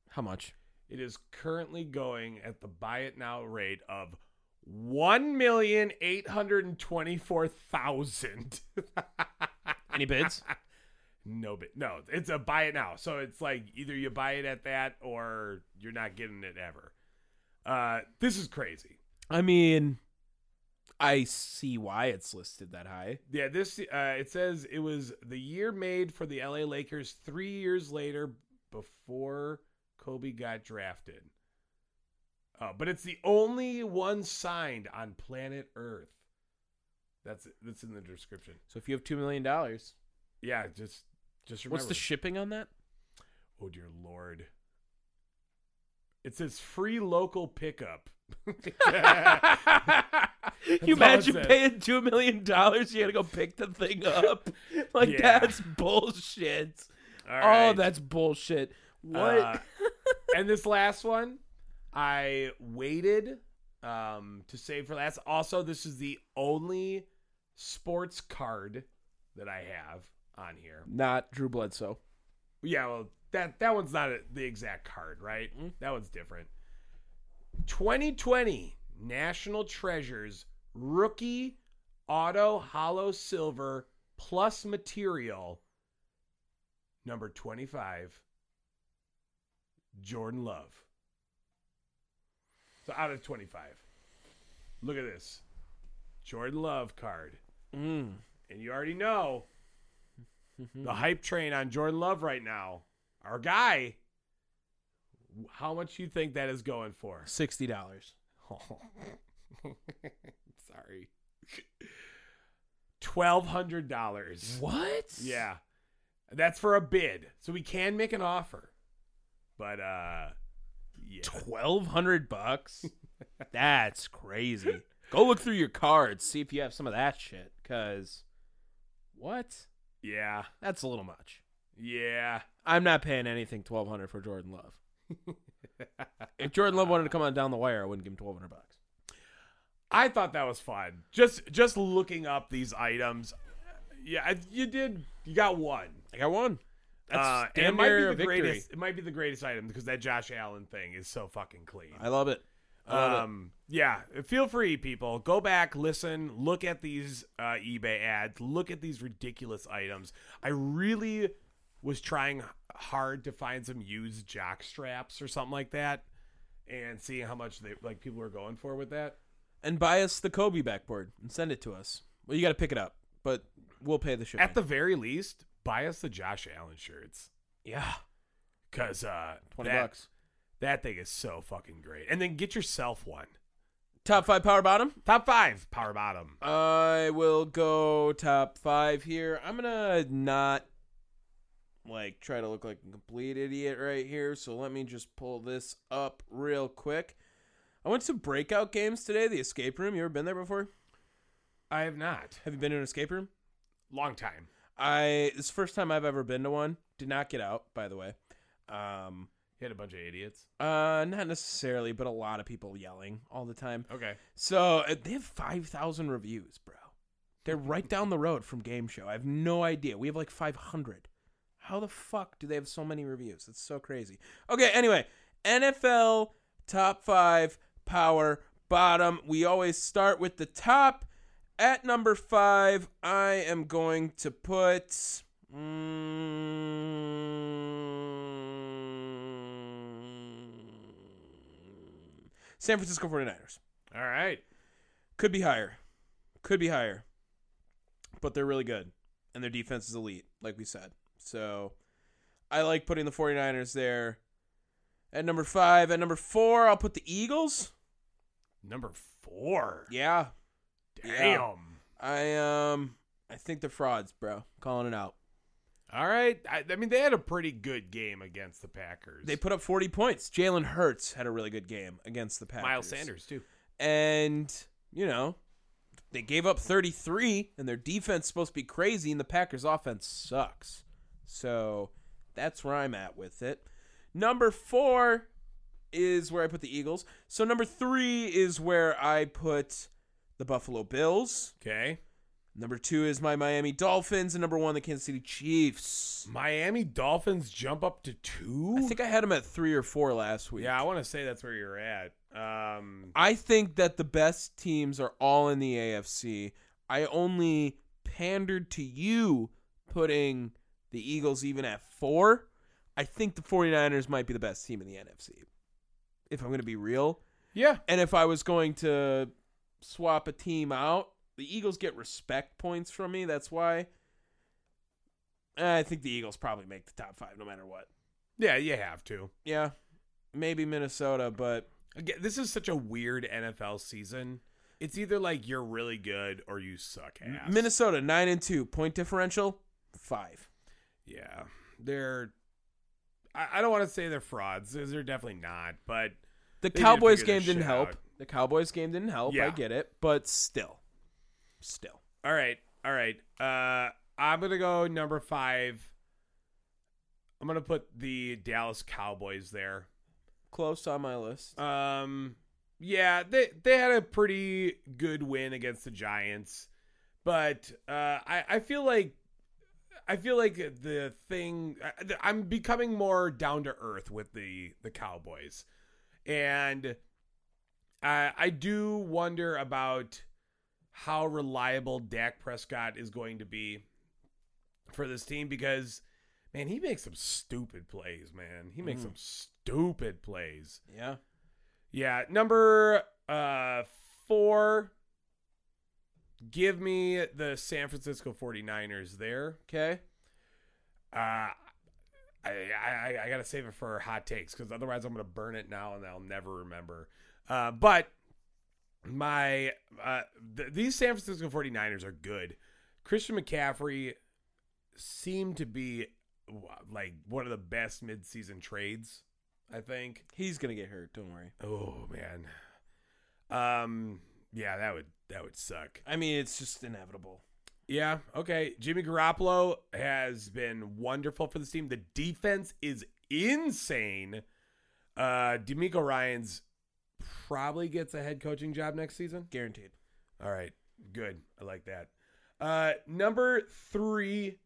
How much? It is currently going at the buy it now rate of one million eight hundred and twenty four thousand. Any bids? No bit. No, it's a buy it now. So it's like either you buy it at that or you're not getting it ever. Uh, this is crazy. I mean, I see why it's listed that high. Yeah, this uh, it says it was the year made for the LA Lakers three years later before Kobe got drafted. Uh, but it's the only one signed on planet Earth. That's that's in the description. So if you have two million dollars, Yeah, just just remember. what's the shipping on that? Oh dear lord. It says free local pickup. you imagine paying two million dollars, you gotta go pick the thing up. like Yeah. that's bullshit. All Oh, that's bullshit. What? Uh, and this last one, I waited um, to save for last. Also, this is the only sports card that I have on here. Not Drew Bledsoe. Yeah, well, that that one's not a, the exact card, right? That one's different. 2020 National Treasures rookie auto hollow silver plus material number 25 Jordan Love. So out of 25. Look at this. Jordan Love card. Mm. And you already know the hype train on Jordan Love right now. Our guy, How much you think that is going for? Sixty dollars. Sorry. Twelve hundred dollars. What? Yeah. That's for a bid. So we can make an offer. But uh yeah. Twelve hundred bucks. That's crazy. Go look through your cards, see if you have some of that shit. Cause what? Yeah. That's a little much. Yeah. I'm not paying anything twelve hundred for Jordan Love. if Jordan Love wanted to come on down the wire, I wouldn't give him twelve hundred bucks. I thought that was fun. Just just looking up these items. Yeah, you did. You got one. I got one. That's Uh, and it damn might be near the a victory. greatest. It might be the greatest item because that Josh Allen thing is so fucking clean. I love it. I love it. Um, yeah, feel free, people. Go back, listen, look at these uh, eBay ads, look at these ridiculous items. I really was trying hard to find some used jock straps or something like that, and seeing how much they like people are going for with that. And buy us the Kobe backboard and send it to us. Well, you got to pick it up, but we'll pay the shipping. At the very least, buy us the Josh Allen shirts yeah, because uh, twenty that, bucks. That thing is so fucking great. And then get yourself one. Top five power bottom. Top five power bottom. I will go top five here. I'm gonna not like try to look like a complete idiot right here. So let me just pull this up real quick. I went to breakout games today. The escape room. You ever been there before? I have not. Have you been in an escape room? Long time. I. This first time I've ever been to one. Did not get out, by the way. Um. You had a bunch of idiots. Uh, not necessarily, but a lot of people yelling all the time. Okay. So uh, they have five thousand reviews, bro. They're right down the road from Game Show. I have no idea. We have like five hundred. How the fuck do they have so many reviews? It's so crazy. Okay, anyway, NFL top five power bottom. We always start with the top. At number five, I am going to put. mm, San Francisco 49ers. All right. Could be higher. Could be higher. But they're really good. And their defense is elite, like we said. So I like putting the 49ers there. At number five. At number four, I'll put the Eagles. Number four. Yeah. Damn. I um I think they're frauds, bro. Calling it out. All right. I, I mean, they had a pretty good game against the Packers. They put up 40 points. Jalen Hurts had a really good game against the Packers. Miles Sanders too. And, you know, they gave up 33, and their defense is supposed to be crazy, and the Packers' offense sucks. So that's where I'm at with it. Number four is where I put the Eagles. So number three is where I put the Buffalo Bills. Okay. Number two is my Miami Dolphins, and number one, the Kansas City Chiefs. Miami Dolphins jump up to two. I think I had them at three or four last week. yeah, I want to say that's where you're at. Um, I think that the best teams are all in the AFC. I only pandered to you putting the Eagles even at four. I think the 49ers might be the best team in the NFC. If I'm going to be real. yeah. And if I was going to swap a team out, the Eagles get respect points from me. That's why. Eh, I think the Eagles probably make the top five no matter what. Yeah, you have to. Yeah. Maybe Minnesota, but Again, this is such a weird NFL season. It's either like you're really good or you suck ass. Minnesota, 9 and 2. Point differential, 5. Yeah, they're. I, I don't want to say they're frauds. They're definitely not. But The They need to Cowboys game didn't help. out. The Cowboys game didn't help. I get it, but still, still. all right, all right. Uh, I'm gonna go number five. I'm gonna put the Dallas Cowboys there. Close on my list. Um, yeah, they they had a pretty good win against the Giants, but uh, I I feel like I feel like the thing I- I'm becoming more down to earth with the the Cowboys, and I I do wonder about how reliable Dak Prescott is going to be for this team because man he makes some stupid plays man he makes Mm. some stupid plays yeah. yeah, number uh 4 give me the San Francisco 49ers there. Okay. Uh I, I, I gotta save it for hot takes because otherwise I'm gonna burn it now and I'll never remember. Uh, but my uh, th- these San Francisco 49ers are good. Christian McCaffrey seemed to be like one of the best midseason trades. I think. He's gonna get hurt. Don't worry. Oh man. Um. Yeah, that would that would suck. I mean, it's just inevitable. Yeah. Okay. Jimmy Garoppolo has been wonderful for this team. The defense is insane. Uh, DeMeco Ryans probably gets a head coaching job next season. Guaranteed. All right. Good. I like that. Uh, number three,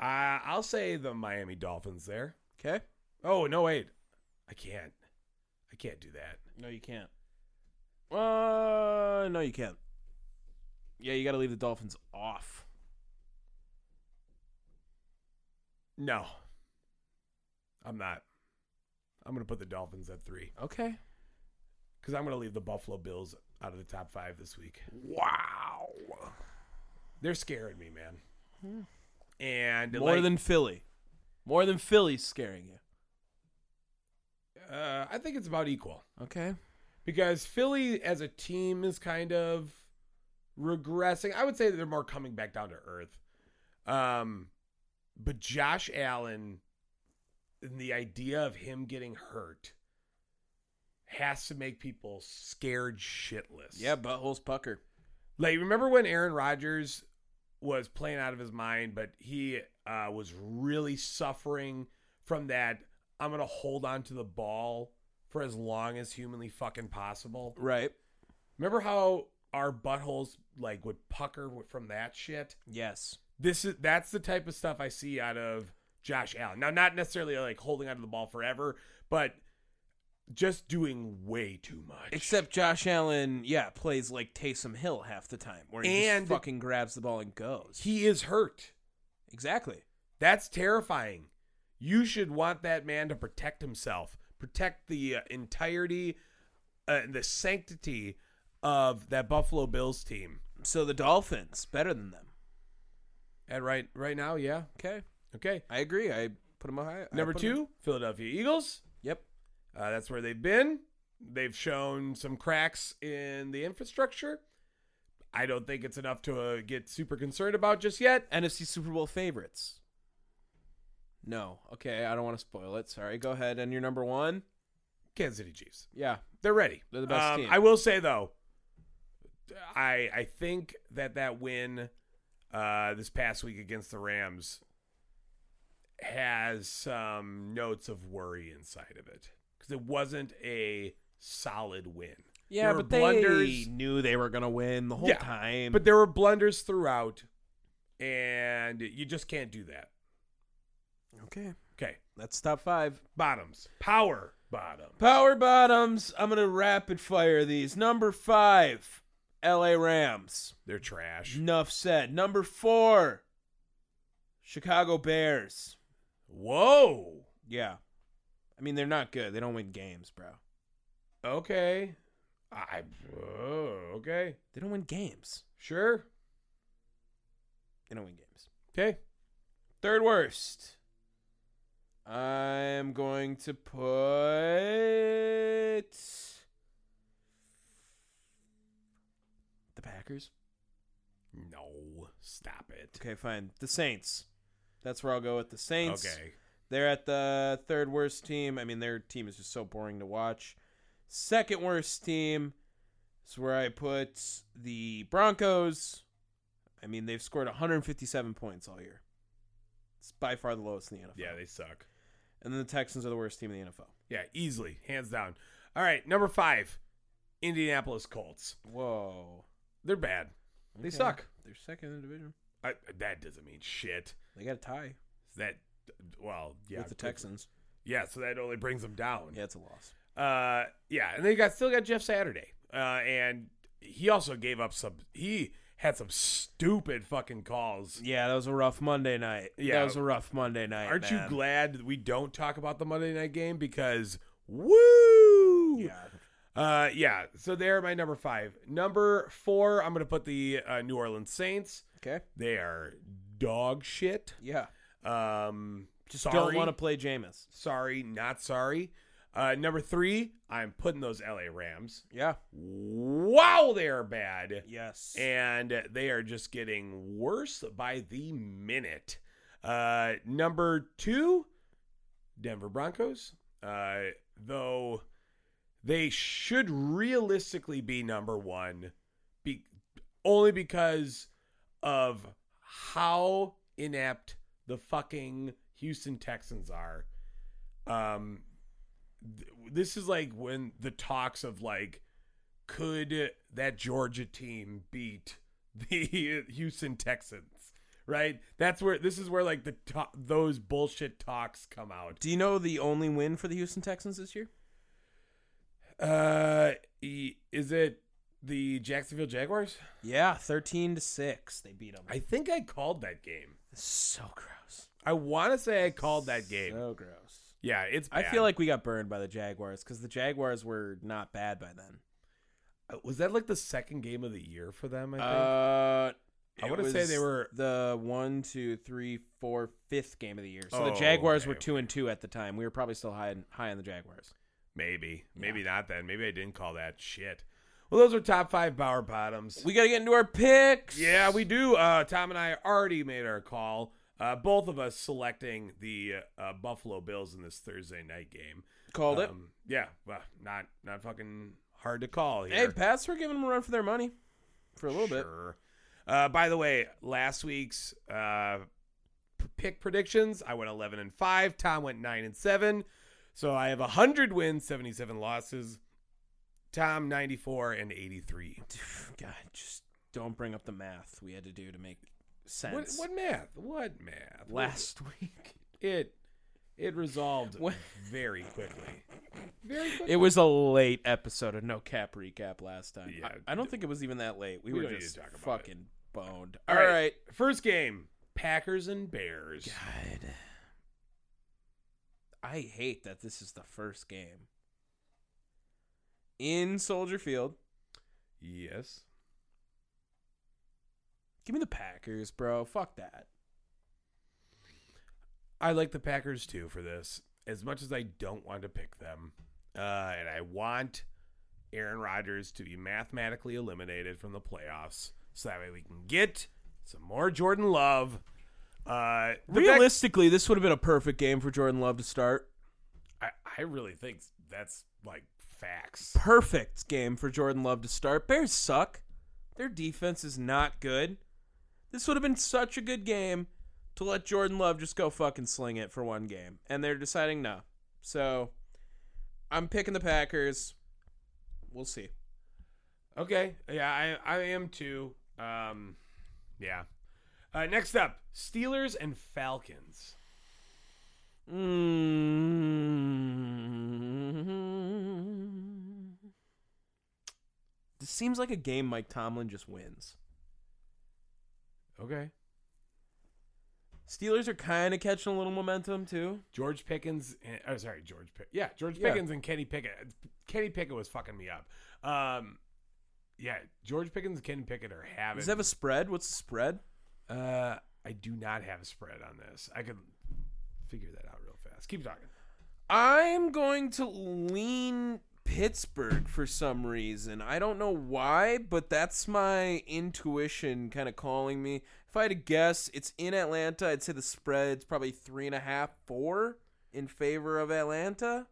uh, I'll say the Miami Dolphins there. Okay. Oh no, wait, I can't. I can't do that. No, you can't. Uh, no, you can't. Yeah, you got to leave the Dolphins off. No, I'm not. I'm gonna put the Dolphins at three Okay. Because I'm gonna leave the Buffalo Bills out of the top five this week. Wow. They're scaring me, man. And More like, than Philly. More than Philly's scaring you. uh, I think it's about equal. Okay. because Philly as a team is kind of regressing. I would say that they're more coming back down to earth. Um, but Josh Allen and the idea of him getting hurt has to make people scared shitless. Yeah, buttholes pucker. Like remember when Aaron Rodgers was playing out of his mind, but he uh, was really suffering from that. I'm gonna hold on to the ball for as long as humanly fucking possible. Right. Remember how our buttholes like would pucker from that shit? Yes. This is that's the type of stuff I see out of Josh Allen. Now, not necessarily like holding onto the ball forever, but just doing way too much. Except Josh Allen, yeah, plays like Taysom Hill half the time, where he And- just fucking grabs the ball and goes. he is hurt. exactly. That's terrifying. You should want that man to protect himself, protect the uh, entirety, uh, the sanctity of that Buffalo Bills team. So the Dolphins better than them. And right, right now, yeah, Okay, okay. I agree. I put them high. Number two, Philadelphia Eagles. Uh, that's where they've been. They've shown some cracks in the infrastructure. I don't think it's enough to uh, get super concerned about just yet. NFC Super Bowl favorites. No. Okay, I don't want to spoil it. Sorry. Go ahead. And your number one? Kansas City Chiefs. Yeah. They're ready. They're the best Um, team. I will say though, I I think that that win uh, this past week against the Rams has some notes of worry inside of it because it wasn't a solid win. Yeah, There were but they knew they were gonna win the whole Yeah, time. But there were blunders throughout, and you just can't do that. okay, Okay, that's top five. bottoms, power bottom. Power bottoms. I'm gonna rapid fire these. Number five, L.A. Rams. They're trash. Enough said. Number four, Chicago Bears. Whoa. Yeah, I mean they're not good. They don't win games, bro. Okay. I. Oh, okay. They don't win games. Sure. They don't win games. Okay. Third worst. I'm going to put the Packers. No. Stop it. Okay, fine. The Saints. That's where I'll go with the Saints. Okay. They're at the third worst team. I mean, their team is just so boring to watch. Second worst team is where I put the Broncos. I mean, they've scored 157 points all year. It's by far the lowest in the NFL. Yeah, they suck. And then the Texans are the worst team in the NFL. Yeah, easily, hands down. All right, number five, Indianapolis Colts. Whoa. They're bad. They Okay. suck. They're second in the division. I, that doesn't mean shit. They got a tie That, well, yeah, with the Texans. Yeah, so that only brings them down. Yeah, it's a loss. Uh, yeah, and they got still got Jeff Saturday. Uh, and he also gave up some. He had some stupid fucking calls. Yeah, that was a rough Monday night. Yeah. That was a rough Monday night. Aren't man. you glad we don't talk about the Monday night game because woo? Yeah. Uh, yeah. So they're my number five. Number four, I'm gonna put the uh, New Orleans Saints. Okay. They are dog shit. Yeah. Um, Just sorry. don't want to play Jameis. Sorry, not sorry. Uh, number three, I'm putting those LA Rams. Yeah. Wow, they are bad. Yes. and they are just getting worse by the minute. Uh, number two, Denver Broncos. Uh, though they should realistically be number one, be only because of how inept the fucking Houston Texans are. Um, th- this is like when the talks of like could that Georgia team beat the Houston Texans? Right? That's where this is where like the to- those bullshit talks come out. Do you know the only win for the Houston Texans this year? Uh is it the Jacksonville Jaguars? Yeah, 13 to 6. They beat them. I think I called that game. so gross. I want to say I called that game. So gross. yeah, it's I feel like we got burned by the Jaguars because the Jaguars were not bad by then. Uh, was that like the second game of the year for them, I think. Uh, I wanna say they were- the one, two, three, four, fifth game of the year. So Oh, the Jaguars okay, were two and two at the time. We were probably still high high on the Jaguars. maybe. Maybe not then. Maybe I didn't call that shit. Well, those are top 5 Bauer bottoms. We got to get into our picks. Yeah, we do. Uh, Tom and I already made our call. Uh, both of us selecting the uh, Buffalo Bills in this Thursday night game. called it. Um, yeah, well, not not fucking hard to call here. Hey, Pats were giving them a run for their money for a little bit. Uh, by the way, last week's uh, pick predictions, I went 11 and 5. Tom went 9 and 7. So I have 100 wins, 77 losses. Tom 94 and 83. God, just don't bring up the math we had to do to make sense. what math? What math? last week? It it resolved What- very quickly. Very quickly. It was a late episode of No Cap Recap last time. Yeah. I, I don't think it was even that late. We, We were just to talk about fucking boned. All All right. right. First game, Packers and Bears. God. I hate that this is the first game. In Soldier Field. Yes. Give me the Packers, bro. Fuck that. I like the Packers too for this. As much as I don't want to pick them, uh, and I want Aaron Rodgers to be mathematically eliminated from the playoffs, so that way we can get some more Jordan Love. Uh, fact- Realistically, this would have been a perfect game for Jordan Love to start. I, I really think that's like facts. Perfect game for Jordan Love to start. Bears suck. Their defense is not good. This would have been such a good game to let Jordan Love just go fucking sling it for one game. And they're deciding no. So I'm picking the Packers. We'll see. Okay, yeah, I I am too. Um, yeah. Uh, next up, Steelers and Falcons. Mm. This seems like a game Mike Tomlin just wins. Okay. Steelers are kind of catching a little momentum too. George Pickens. And, oh, sorry, George. Pick, yeah, George Yeah. Pickens and Kenny Pickett. Kenny Pickett was fucking me up. Um, yeah, George Pickens and Kenny Pickett are having. Does it have a spread? What's the spread? uh, I do not have a spread on this. I could figure that out real fast. Keep talking. I'm going to lean Pittsburgh for some reason. I don't know why, but that's my intuition kind of calling me. If I had to guess, it's in Atlanta. I'd say the spread's probably three and a half, four in favor of Atlanta.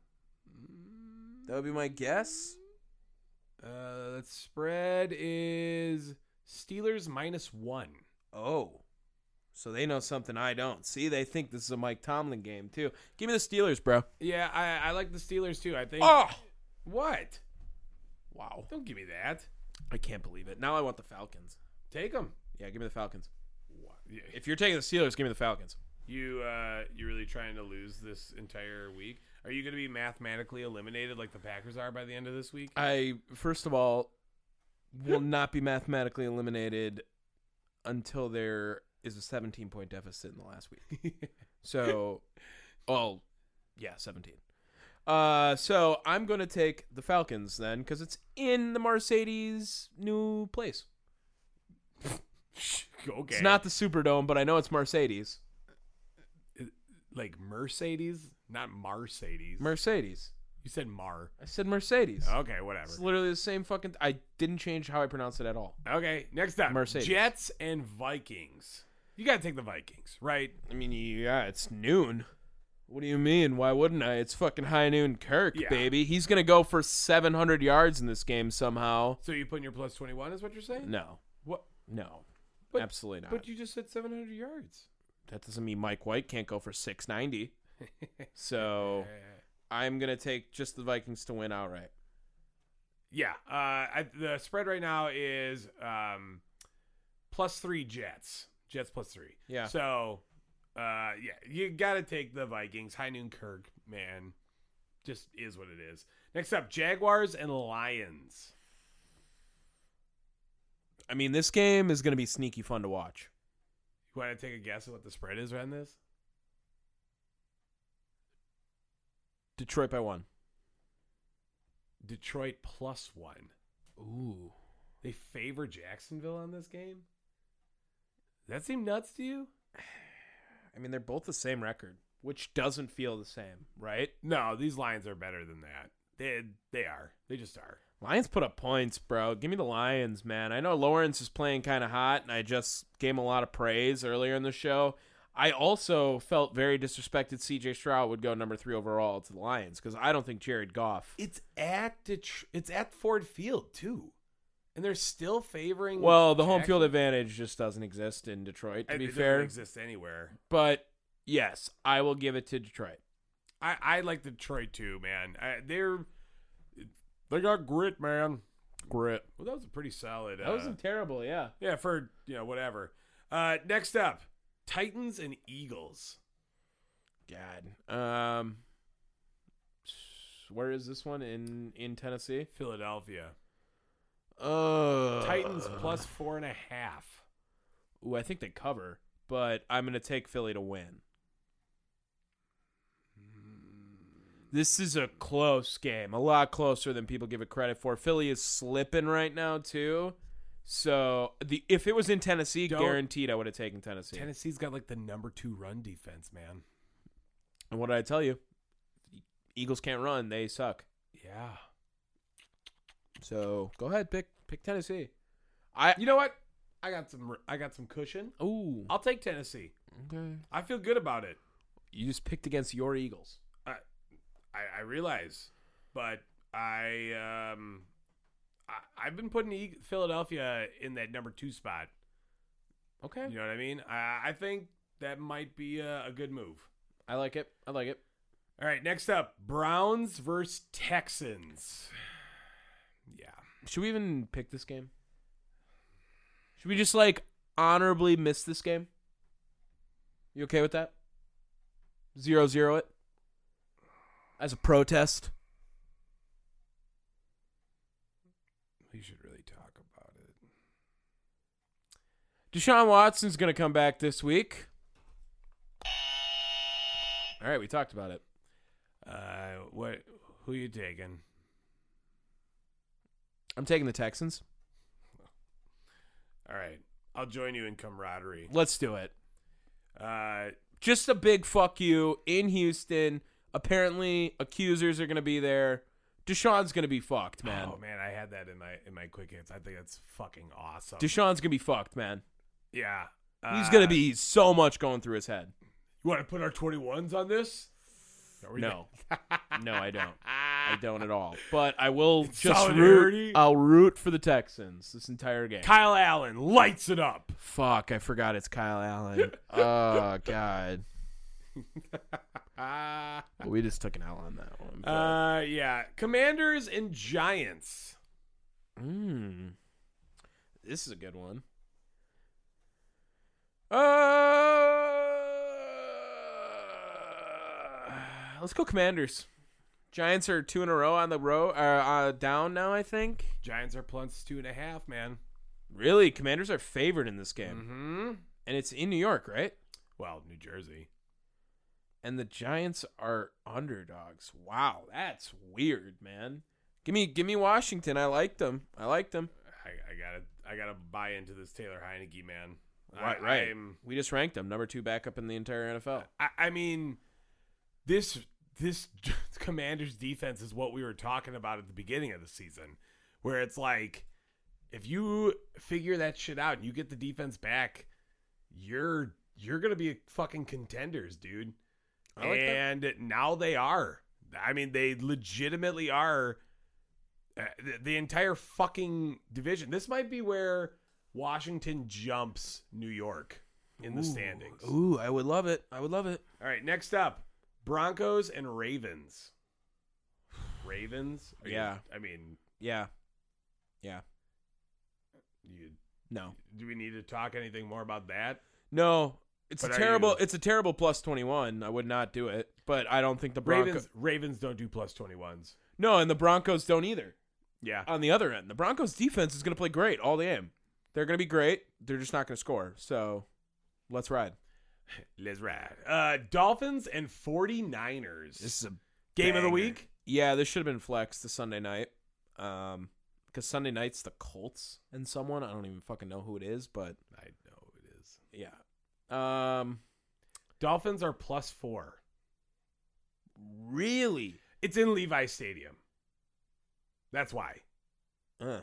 That would be my guess. Uh, the spread is Steelers minus one. Oh. So they know something I don't. See, they think this is a Mike Tomlin game too. Give me the Steelers, bro. Yeah, I, I like the Steelers too. I think. Oh, What? wow! Don't give me that. I can't believe it. Now I want the Falcons. Take them. Yeah, give me the Falcons. If If you're taking the Steelers, give me the Falcons. you uh, you really trying to lose this entire week, are you going to be mathematically eliminated like the Packers are by the end of this week? I first of all will not be mathematically eliminated until there is a 17 point deficit in the last week. So, well, yeah, 17. Uh, so I'm going to take the Falcons then because it's in the Mercedes new place. okay. It's not the Superdome, but I know it's Mercedes. like Mercedes, not Mercedes. Mercedes. you said Mar. I said Mercedes. Okay, whatever. It's literally the same fucking. I didn't change how I pronounce it at all. Okay, next up, Mercedes. Jets and Vikings. You got to take the Vikings, right? I mean, yeah, it's noon. What do you mean? Why wouldn't I? It's fucking high noon Kirk, Yeah. baby. He's gonna go for 700 yards in this game somehow. So you put in your plus 21 is what you're saying? No, What? no, But- absolutely not. But you just said 700 yards. that doesn't mean Mike White can't go for 690. so I'm gonna take just the Vikings to win outright. Yeah, uh, I, the spread right now is um, plus three Jets. Jets plus three. Yeah. So, uh, yeah, you got to take the Vikings. High noon Kirk, man, just is what it is. Next up, Jaguars and Lions. I mean, this game is gonna be sneaky fun to watch. You want to take a guess at what the spread is on this? Detroit by one. Detroit plus one. Ooh. They favor Jacksonville on this game. Does that seem nuts to you? I mean, they're both the same record, which doesn't feel the same, right? No, these Lions are better than that. They they are. They just are. Lions put up points, bro. Give me the Lions, man. I know Lawrence is playing kind of hot, and I just gave him a lot of praise earlier in the show. I also felt very disrespected. CJ Stroud would go number three overall to the Lions because I don't think Jared Goff. It's at Det- it's at Ford Field too, and they're still favoring. Well, the home field advantage just doesn't exist in Detroit, to be fair. It be doesn't exist anywhere. But yes, I will give it to Detroit. I I like Detroit too, man. I, they're they got grit, man. Grit. Well, that was a pretty solid. That uh, wasn't terrible, yeah. yeah for you know whatever. Uh, next up, Titans and Eagles. God. Um, where is this one in in Tennessee? Philadelphia Uh Titans plus four and a half. Ooh, I think they cover, but I'm gonna take Philly to win. This is a close game, a lot closer than people give it credit for. Philly is slipping right now too. So the if it was in Tennessee, Don't- guaranteed I would have taken Tennessee. Tennessee's got like the number two run defense, man. And what did I tell you? Eagles can't run; they suck. Yeah. So go ahead, pick pick Tennessee. I You know what? I got some. I got some cushion. ooh I'll take Tennessee. okay. I feel good about it. You just picked against your Eagles. I, I, I realize, but I um, I, I've been putting E- Philadelphia in that number two spot. Okay, You know what I mean? I, I think that might be a, a good move. I like it. I like it. All right, next up, Browns versus Texans. Yeah, Should we even pick this game? Should we just like honorably miss this game? You okay with that? Zero zero it as a protest. we should really talk about it. Deshaun Watson's going to come back this week. All right, we talked about it. Uh, what? Who you taking? I'm taking the Texans. All right, I'll join you in camaraderie. Let's do it. Uh, Just a big fuck you in Houston. Apparently, accusers are going to be there. Deshaun's going to be fucked, man. Oh man, I had that in my in my quick hits. I think that's fucking awesome. Deshaun's going to be fucked, man. yeah, He's Uh, going to be so much going through his head. You want to put our twenty ones on this? No. No, I don't. I don't at all. But I will just Solidarity? root. I'll root for the Texans this entire game. Kyle Allen lights it up. Fuck, I forgot it's Kyle Allen. oh god. Well, we just took an L on that one. but- uh, yeah, Commanders and Giants. Mm. This is a good one. Uh, let's go Commanders. Giants are two in a row on the row, uh, uh, down now. I think. Giants are plus two and a half, man. Really, Commanders are favored in this game, Mm-hmm. and it's in New York, right? Well, New Jersey. And the Giants are underdogs. Wow, that's weird, man. Give me, give me Washington. I liked them. I liked them. I, I gotta, I gotta buy into this Taylor Heinicke man. Right, I, right. I'm- We just ranked them number two backup in the entire NFL. I, I mean, this this Commanders defense is what we were talking about at the beginning of the season, where it's like if you figure that shit out and you get the defense back, you're you're gonna be fucking contenders, dude. Like that. and now they are. I mean, they legitimately are. Uh, the, the entire fucking division. This might be where Washington jumps New York in the standings. Ooh, I would love it. I would love it. All right, next up, Broncos and Ravens. Ravens? Are you- Yeah. I mean, Yeah. Yeah. you, No. do we need to talk anything more about that? No. It's But a are terrible. you- It's a terrible plus twenty one. I would not do it. But I don't think the Broncos. Ravens Ravens don't do plus 21s. No, and the Broncos don't either. Yeah. On the other end, the Broncos defense is going to play great all the game. They're going to be great. They're just not going to score. So, let's ride. Let's ride. Uh, Dolphins and 49ers. This is a Game of the week? Yeah, this should have been flexed to Sunday night. Um, because Sunday night's the Colts and someone I don't even fucking know who it is, but I know it is. yeah. Um, Dolphins are plus four. really? It's in Levi Stadium. That's why. Uh,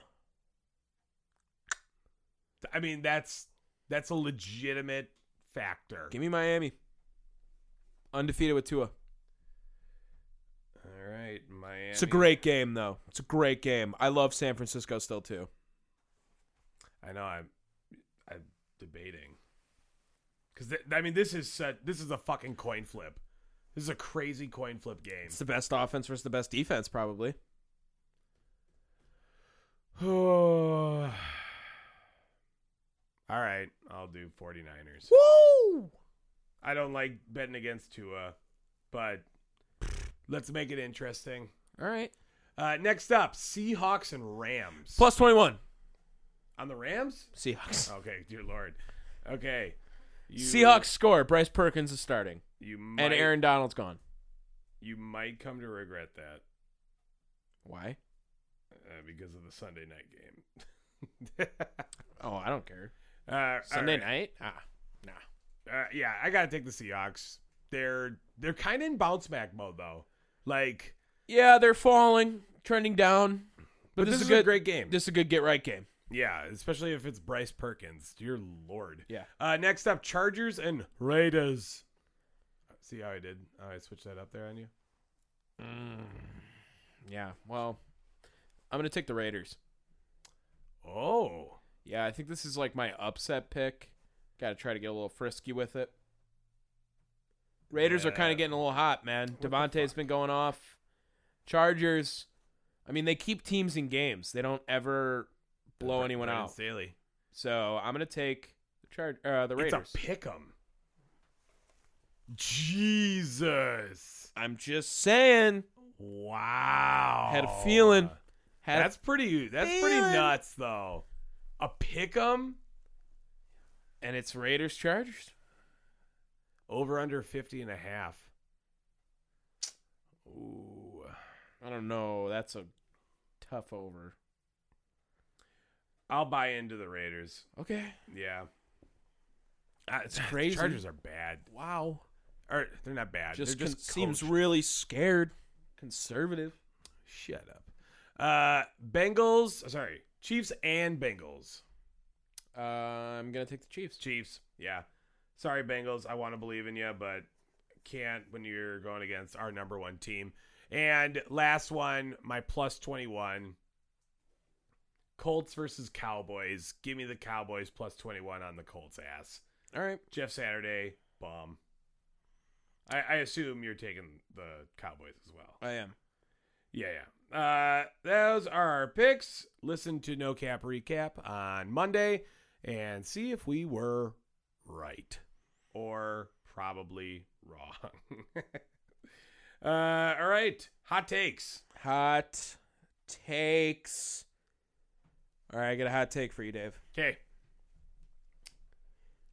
I mean, that's that's a legitimate factor. give me Miami. Undefeated with Tua. All right, Miami. It's a great game though. It's a great game. I love San Francisco still too. I know. I'm. I'm debating. Because th- I mean, this is such, this is a fucking coin flip. This is a crazy coin flip game. It's the best offense versus the best defense, probably. All right, I'll do 49ers. Woo! I don't like betting against Tua, but let's make it interesting. All right. Uh, next up, Seahawks and Rams. Plus 21. on the Rams. Seahawks. Okay, dear Lord. Okay, you, Seahawks score. Bryce Perkins is starting. You might, And Aaron Donald's gone. You might come to regret that Why? uh, because of the Sunday night game. Oh, I don't care. Uh, Sunday right. night? Ah, nah. Uh, yeah, I gotta take the Seahawks. They're they're kind of in bounce back mode though. Like, Yeah, they're falling, trending down. but, this, is is a good great game. This is a good get right game. yeah, especially if it's Bryce Perkins. Dear Lord. Yeah. Uh, next up, Chargers and Raiders. See how I did? How I switched that up there on you. Yeah. Well, I'm gonna take the Raiders. Oh, Yeah, I think this is like my upset pick. Got to try to get a little frisky with it. Raiders are kind of getting a little hot, man. Davante's been going off. Chargers, I mean, they keep teams in games. They don't ever blow anyone out. Staley. So I'm gonna take the Char- uh, the Raiders. It's a pick 'em. Jesus. I'm just saying. Wow. Had a feeling. Had That's pretty. That's pretty nuts, though. A pick 'em and it's Raiders Chargers. over under 50 and a half. Ooh. I don't know. That's a tough over. I'll buy into the Raiders. Okay. Yeah. It's crazy. Chargers are bad. Wow. Or they're not bad. Just, they're con- seems really scared. Conservative. Shut up. Uh, Bengals. Sorry, Chiefs and Bengals. Uh, I'm gonna take the Chiefs. Chiefs. Yeah. Sorry, Bengals. I want to believe in you, but can't when you're going against our number one team. And last one, my plus 21. Colts versus Cowboys. Give me the Cowboys plus 21 on the Colts ass. All right. Jeff Saturday, bum. I, I assume you're taking the Cowboys as well. I am. Yeah, yeah. Uh, those are our picks. Listen to No Cap Recap on Monday and see if we were right or probably wrong. uh, all right. Hot takes. Hot takes. All right, I got a hot take for you, Dave. Okay.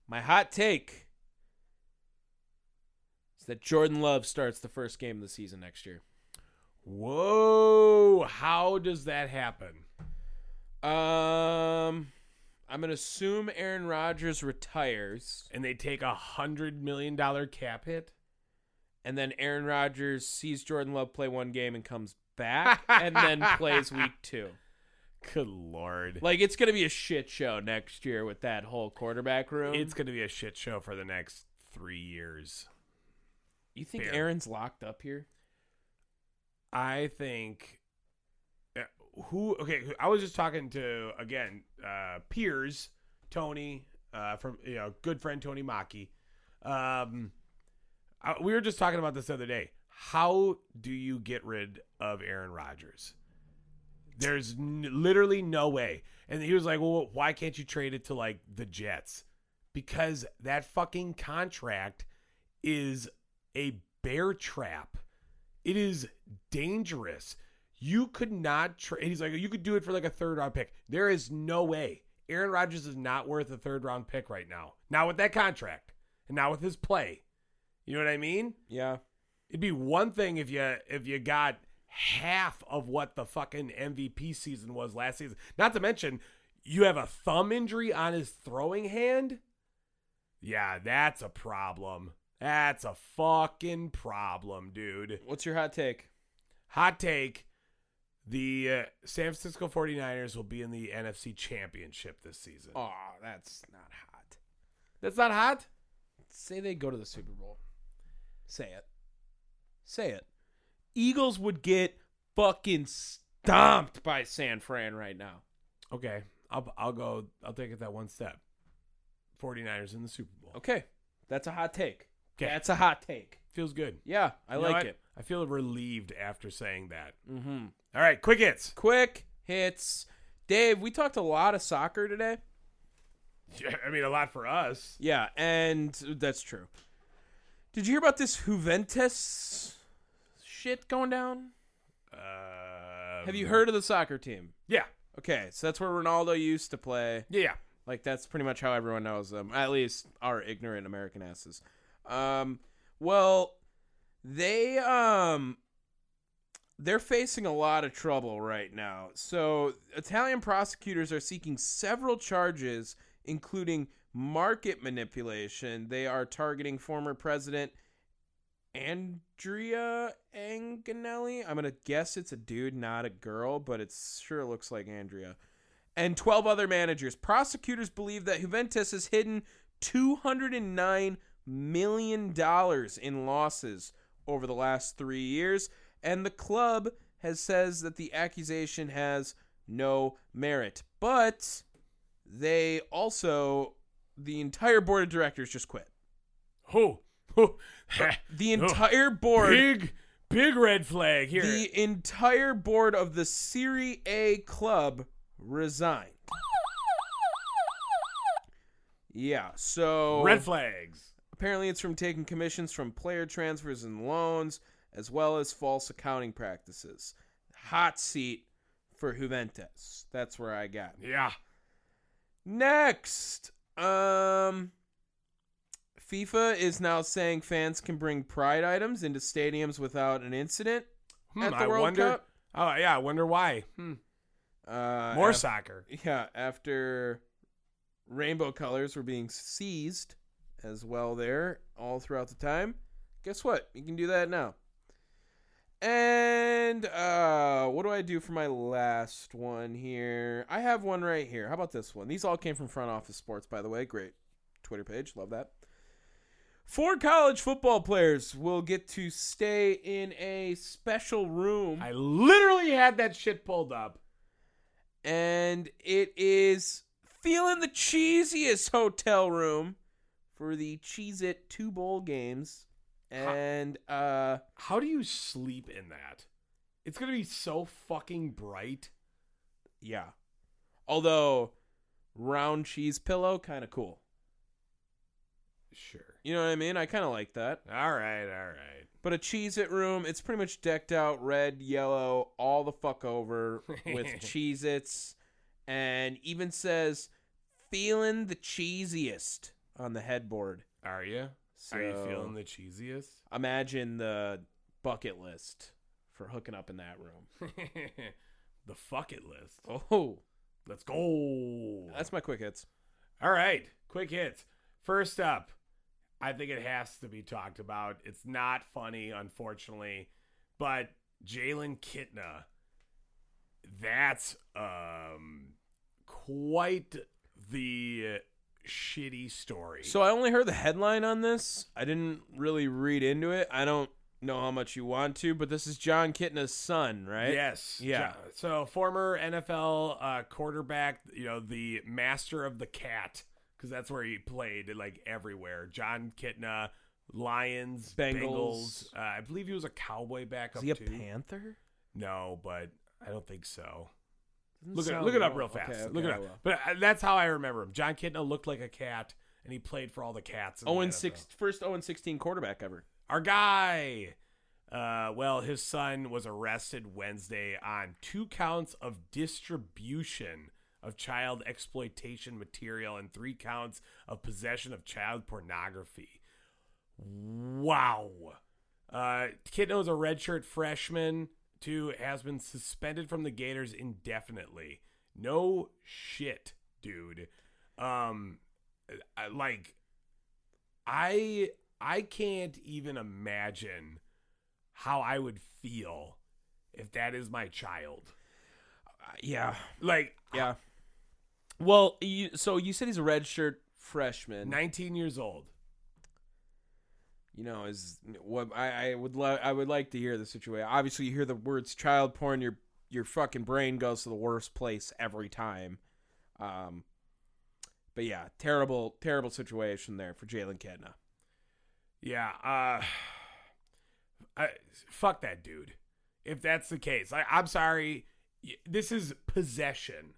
My hot take is that Jordan Love starts the first game of the season next year. Whoa. How does that happen? Um, I'm gonna assume Aaron Rodgers retires, And they take a hundred million dollar cap hit? and then Aaron Rodgers sees Jordan Love play one game and comes back, and then plays week two. Good lord. Like it's gonna be a shit show next year with that whole quarterback room. It's going to be a shit show for the next three years. you think. Aaron's locked up here? I think uh, who okay, I was just talking to again, uh peers, Tony, uh from you know, good friend Tony Maki. Um I, we were just talking about this the other day. How do you get rid of Aaron Rodgers? There's n- literally no way. And he was like, "Well, why can't you trade it to like the Jets?" Because that fucking contract is a bear trap. It is dangerous. You could not trade. He's like, you could do it for like a third round pick. There is no way. Aaron Rodgers is not worth a third round pick right now. Not with that contract, and not with his play. You know what I mean? Yeah. It'd be one thing if you if you got half of what the fucking MVP season was last season. Not to mention, you have a thumb injury on his throwing hand. Yeah, that's a problem. That's a fucking problem, dude. What's your hot take? Hot take. The uh, San Francisco 49ers will be in the NFC Championship this season. Oh, that's not hot. That's not hot? Say they go to the Super Bowl. Say it. Say it. Eagles would get fucking stomped by San Fran right now. Okay. I'll I'll go I'll take it that one step. 49ers in the Super Bowl. Okay. That's a hot take. 'Kay. That's a hot take. Feels good. Yeah, I You know like what? it. I feel relieved after saying that. Mm-hmm. All right, quick hits. Quick hits. Dave, we talked a lot of soccer today. Yeah, I mean, a lot for us. Yeah, and that's true. Did you hear about this Juventus shit going down? Uh, Have you heard of the soccer team? Yeah, Okay, so that's where Ronaldo used to play. yeah. Like that's pretty much how everyone knows them. At least our ignorant American asses. Um, well, they um, they're facing a lot of trouble right now. So Italian prosecutors are seeking several charges, including market manipulation. They are targeting former president Andrea Anganelli. I'm gonna guess it's a dude, not a girl, but it sure looks like Andrea. And 12 other managers. Prosecutors believe that Juventus has hidden 209 million dollars in losses over the last three years, and the club has says that the accusation has no merit. But they also, the entire board of directors just quit. Who? Who? The entire board, Big, big red flag here. the entire board of the Serie A club resigned. Yeah, so red flags. Apparently it's from taking commissions from player transfers and loans, as well as false accounting practices. Hot seat for Juventus. That's where I got. Yeah. Next, um, FIFA is now saying fans can bring pride items into stadiums without an incident Hmm, at the I World wonder. Cup. Oh yeah, I wonder why. Hmm. Uh, More af- soccer. Yeah, after rainbow colors were being seized as well there all throughout the time. Guess what? You can do that now. And uh what do I do for my last one here? I have one right here. How about this one? These all came from Front Office Sports, by the way. Great Twitter page. Love that. Four college football players will get to stay in a special room I literally had that shit pulled up. and it is feeling the cheesiest hotel room for the Cheez It two bowl games. And uh How do you sleep in that? It's gonna be so fucking bright. yeah. Although round cheese pillow kind of cool. Sure. You know what I mean? I kind of like that. All right. All right. But a Cheez It room, it's pretty much decked out red, yellow, all the fuck over with Cheez Its. And even says, feeling the cheesiest on the headboard. Are you? Are you feeling the cheesiest? imagine the bucket list for hooking up in that room. the bucket list. Oh, Let's go. that's my quick hits. All right, quick hits. First up, I think it has to be talked about. It's not funny, unfortunately, but Jalen Kitna, that's um quite the shitty story. So I only heard the headline on this. I didn't really read into it. I don't know how much you want to, but this is John Kitna's son, right? Yes. Yeah. Jo- So former NFL uh, quarterback, you know, the master of the cat, because that's where he played like everywhere. John Kitna, Lions, Bengals. Bengals. Uh, I believe he was a cowboy backup Is he a too. Panther? No, but I don't think so. Doesn't Look it, sound look it up real- real okay, fast. okay, look it I up. will. But uh, that's how I remember him. John Kitna looked like a cat, and he played for all the cats. in the Oh, and NFL. six, first 0 and 16 quarterback ever. Our guy. Uh, well, his son was arrested Wednesday on two counts of distribution of child exploitation material and three counts of possession of child pornography. Wow. Uh, Kitna was a redshirt freshman, too, has been suspended from the Gators indefinitely. No shit, dude. Um, I- like, I I can't even imagine how I would feel if that is my child. Uh, yeah. Like, Yeah. Well, you, so you said he's a redshirt freshman. 19 years old. You know, is what I, I would lo- I would like to hear the situation. Obviously, you hear the words child porn, your your fucking brain goes to the worst place every time. Um, but yeah, terrible, terrible situation there for Jalen Kitna. Yeah, uh I, fuck that dude. If that's the case. I, I'm sorry. This is possession.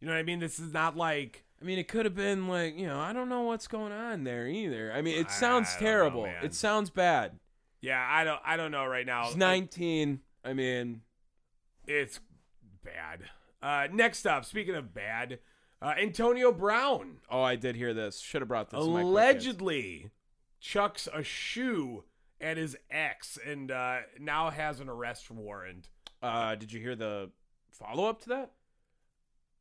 You know what I mean? This is not like I mean, it could have been like you know, I don't know what's going on there either. I mean, it I sounds don't know, terrible. man. it sounds bad. yeah, I don't I don't know right now. He's 19. I mean, It's bad. Uh next up, speaking of bad, uh Antonio Brown oh, I did hear this. Should have brought this. in my quick hits. allegedly chucks a shoe at his ex and uh, now has an arrest warrant. Uh, did you hear the follow up to that?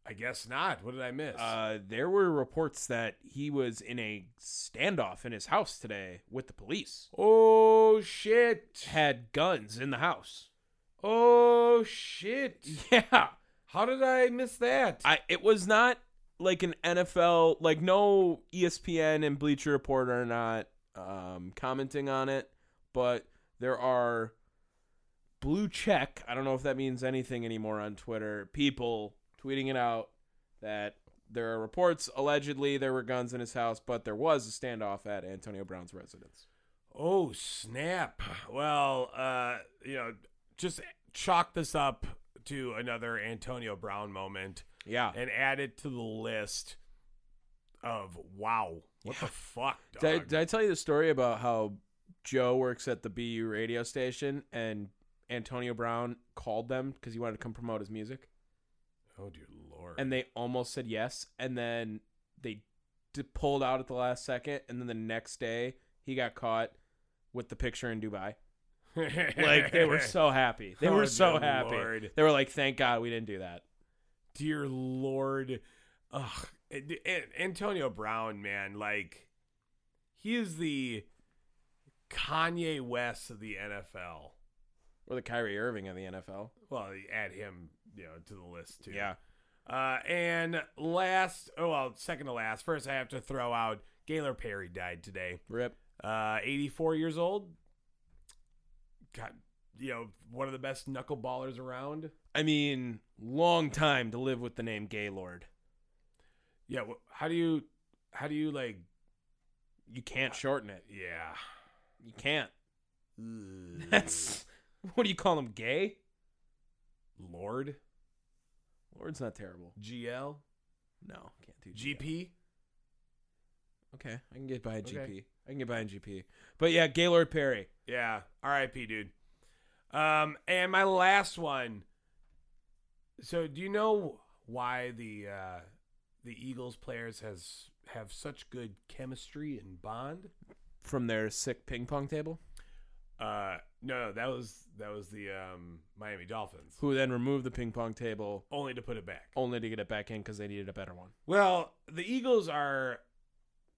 I guess not. What did I miss? Uh, there were reports that he was in a standoff in his house today with the police. oh shit! Had guns in the house. Oh shit! Yeah, How did I miss that? I. It was not like an NFL. Like no ESPN and Bleacher Report are not um, commenting on it, but there are blue check. I don't know if that means anything anymore on Twitter. People tweeting it out that there are reports allegedly there were guns in his house, but there was a standoff at Antonio Brown's residence. oh snap! Well, uh, you know, just chalk this up to another Antonio Brown moment. Yeah. and add it to the list of wow, what the fuck, dog? Did I, did I tell you the story about how Joe works at the BU radio station and Antonio Brown called them because he wanted to come promote his music? Oh dear lord! And they almost said yes. And then they d- pulled out at the last second. And then the next day, he got caught with the picture in Dubai. Like, they were so happy. They Oh, were so happy. Lord. They were like, thank God we didn't do that. dear lord ugh antonio brown man like he is the kanye west of the nfl Or the Kyrie Irving of the NFL. well add him you know to the list too Yeah. uh and last oh well second to last first i have to throw out gaylord perry died today Rip. uh 84 years old got you know one of the best knuckleballers around I mean, long time to live with the name Gaylord. yeah how do you how do you like You can't shorten it. yeah You can't. That's what do you call him? Gay? Lord, Lord's not terrible. GL, No, can't do GP. GP. Okay, I can get behind Okay. GP. I can get behind GP. But yeah, Gaylord Perry. Yeah, R.I.P. dude. Um, and my last one. So, do you know why the uh, the Eagles players has have such good chemistry and bond? from their sick ping pong table, Uh, no, that was that was the um, Miami Dolphins. who then removed the ping pong table Only to put it back. only to get it back in because they needed a better one. Well, the Eagles are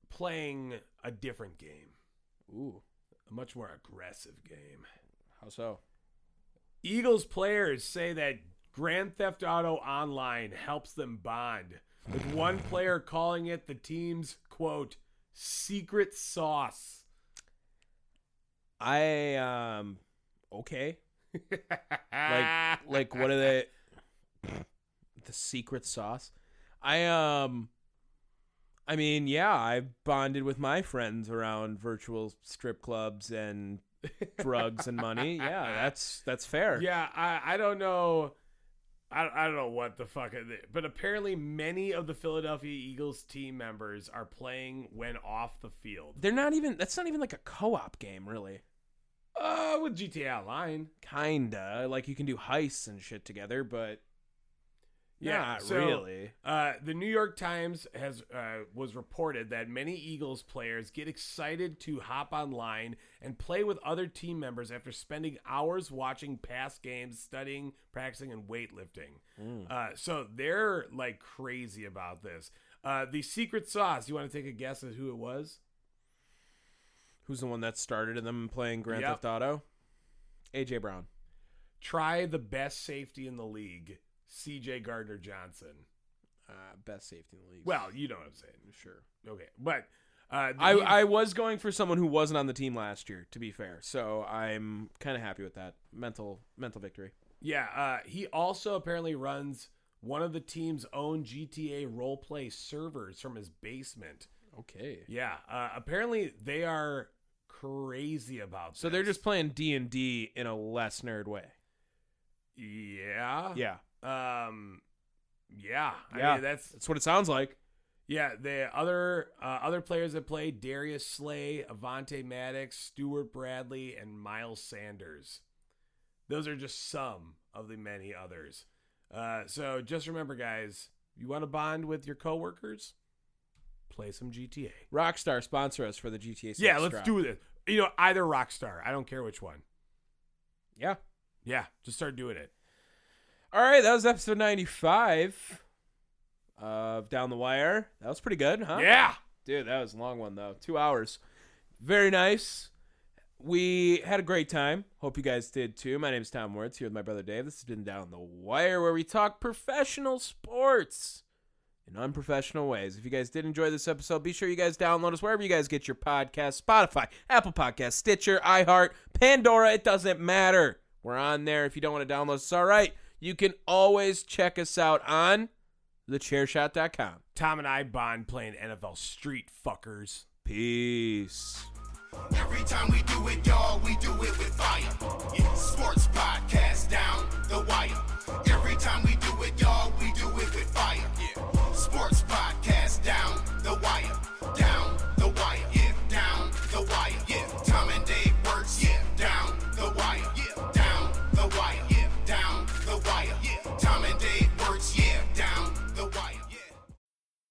playing a different game. Ooh, A much more aggressive game. how so? Eagles players say that Grand Theft Auto Online helps them bond, with one player calling it the team's quote secret sauce. I um okay. Like like what are they the secret sauce? I um I mean, yeah, I bonded with my friends around virtual strip clubs and drugs and money. Yeah, that's that's fair. Yeah, I, I don't know. I, I don't know what the fuck, but apparently many of the Philadelphia Eagles team members are playing when off the field. They're not even that's not even like a co-op game, really. Uh, with GTA Online. Kinda. Like you can do heists and shit together, but Yeah, not so, really. Uh, the New York Times has uh, was reported that many Eagles players get excited to hop online and play with other team members after spending hours watching past games, studying, practicing, and weightlifting. Uh, so they're like crazy about this. Uh, the secret sauce. You want to take a guess at who it was? Who's the one that started them playing Grand Yep. Theft Auto? AJ Brown. Try the best safety in the league, C.J. Gardner Johnson. Uh, best safety in the league. Well, you know what I'm saying. sure. Okay, but uh, I, I was going for someone who wasn't on the team last year, to be fair. So I'm kind of happy with that mental mental victory. Yeah, uh, he also apparently runs one of the team's own GTA roleplay servers from his basement. Okay. Yeah, uh, apparently they are crazy about. So they're just playing D and D in a less nerd way. yeah, Yeah, um, yeah. I Yeah. mean, that's that's what it sounds like. yeah. The other uh, other players that play Darius Slay, Avonte Maddox, Stuart Bradley, and Miles Sanders. Those are just some of the many others. Uh, so just remember, guys, you want to bond with your coworkers, play some GTA. Rockstar sponsor us for the GTA. 6 yeah, let's drop. do this. You know, either Rockstar. I don't care which one. Yeah. Yeah, just start doing it. All right, that was episode 95 of Down the Wire. That was pretty good, huh? Yeah. Dude, that was a long one though. Two hours. Very nice. We had a great time. Hope you guys did too. My name is Tom Wertz here with my brother Dave. This has been Down the Wire, where we talk professional sports in unprofessional ways. If you guys did enjoy this episode, be sure you guys download us wherever you guys get your podcast Spotify, Apple Podcasts, Stitcher, iHeart, Pandora. It doesn't matter. We're on there. If you don't want to download us, it's all right. You can always check us out on thechairshot.com. Tom and I bond playing NFL Street fuckers. Peace. Every time we do it, y'all, we do it with fire. Yeah, sports podcast down the wire. Every time we do it, y'all, we do it with fire. Yeah, sports podcast down the wire.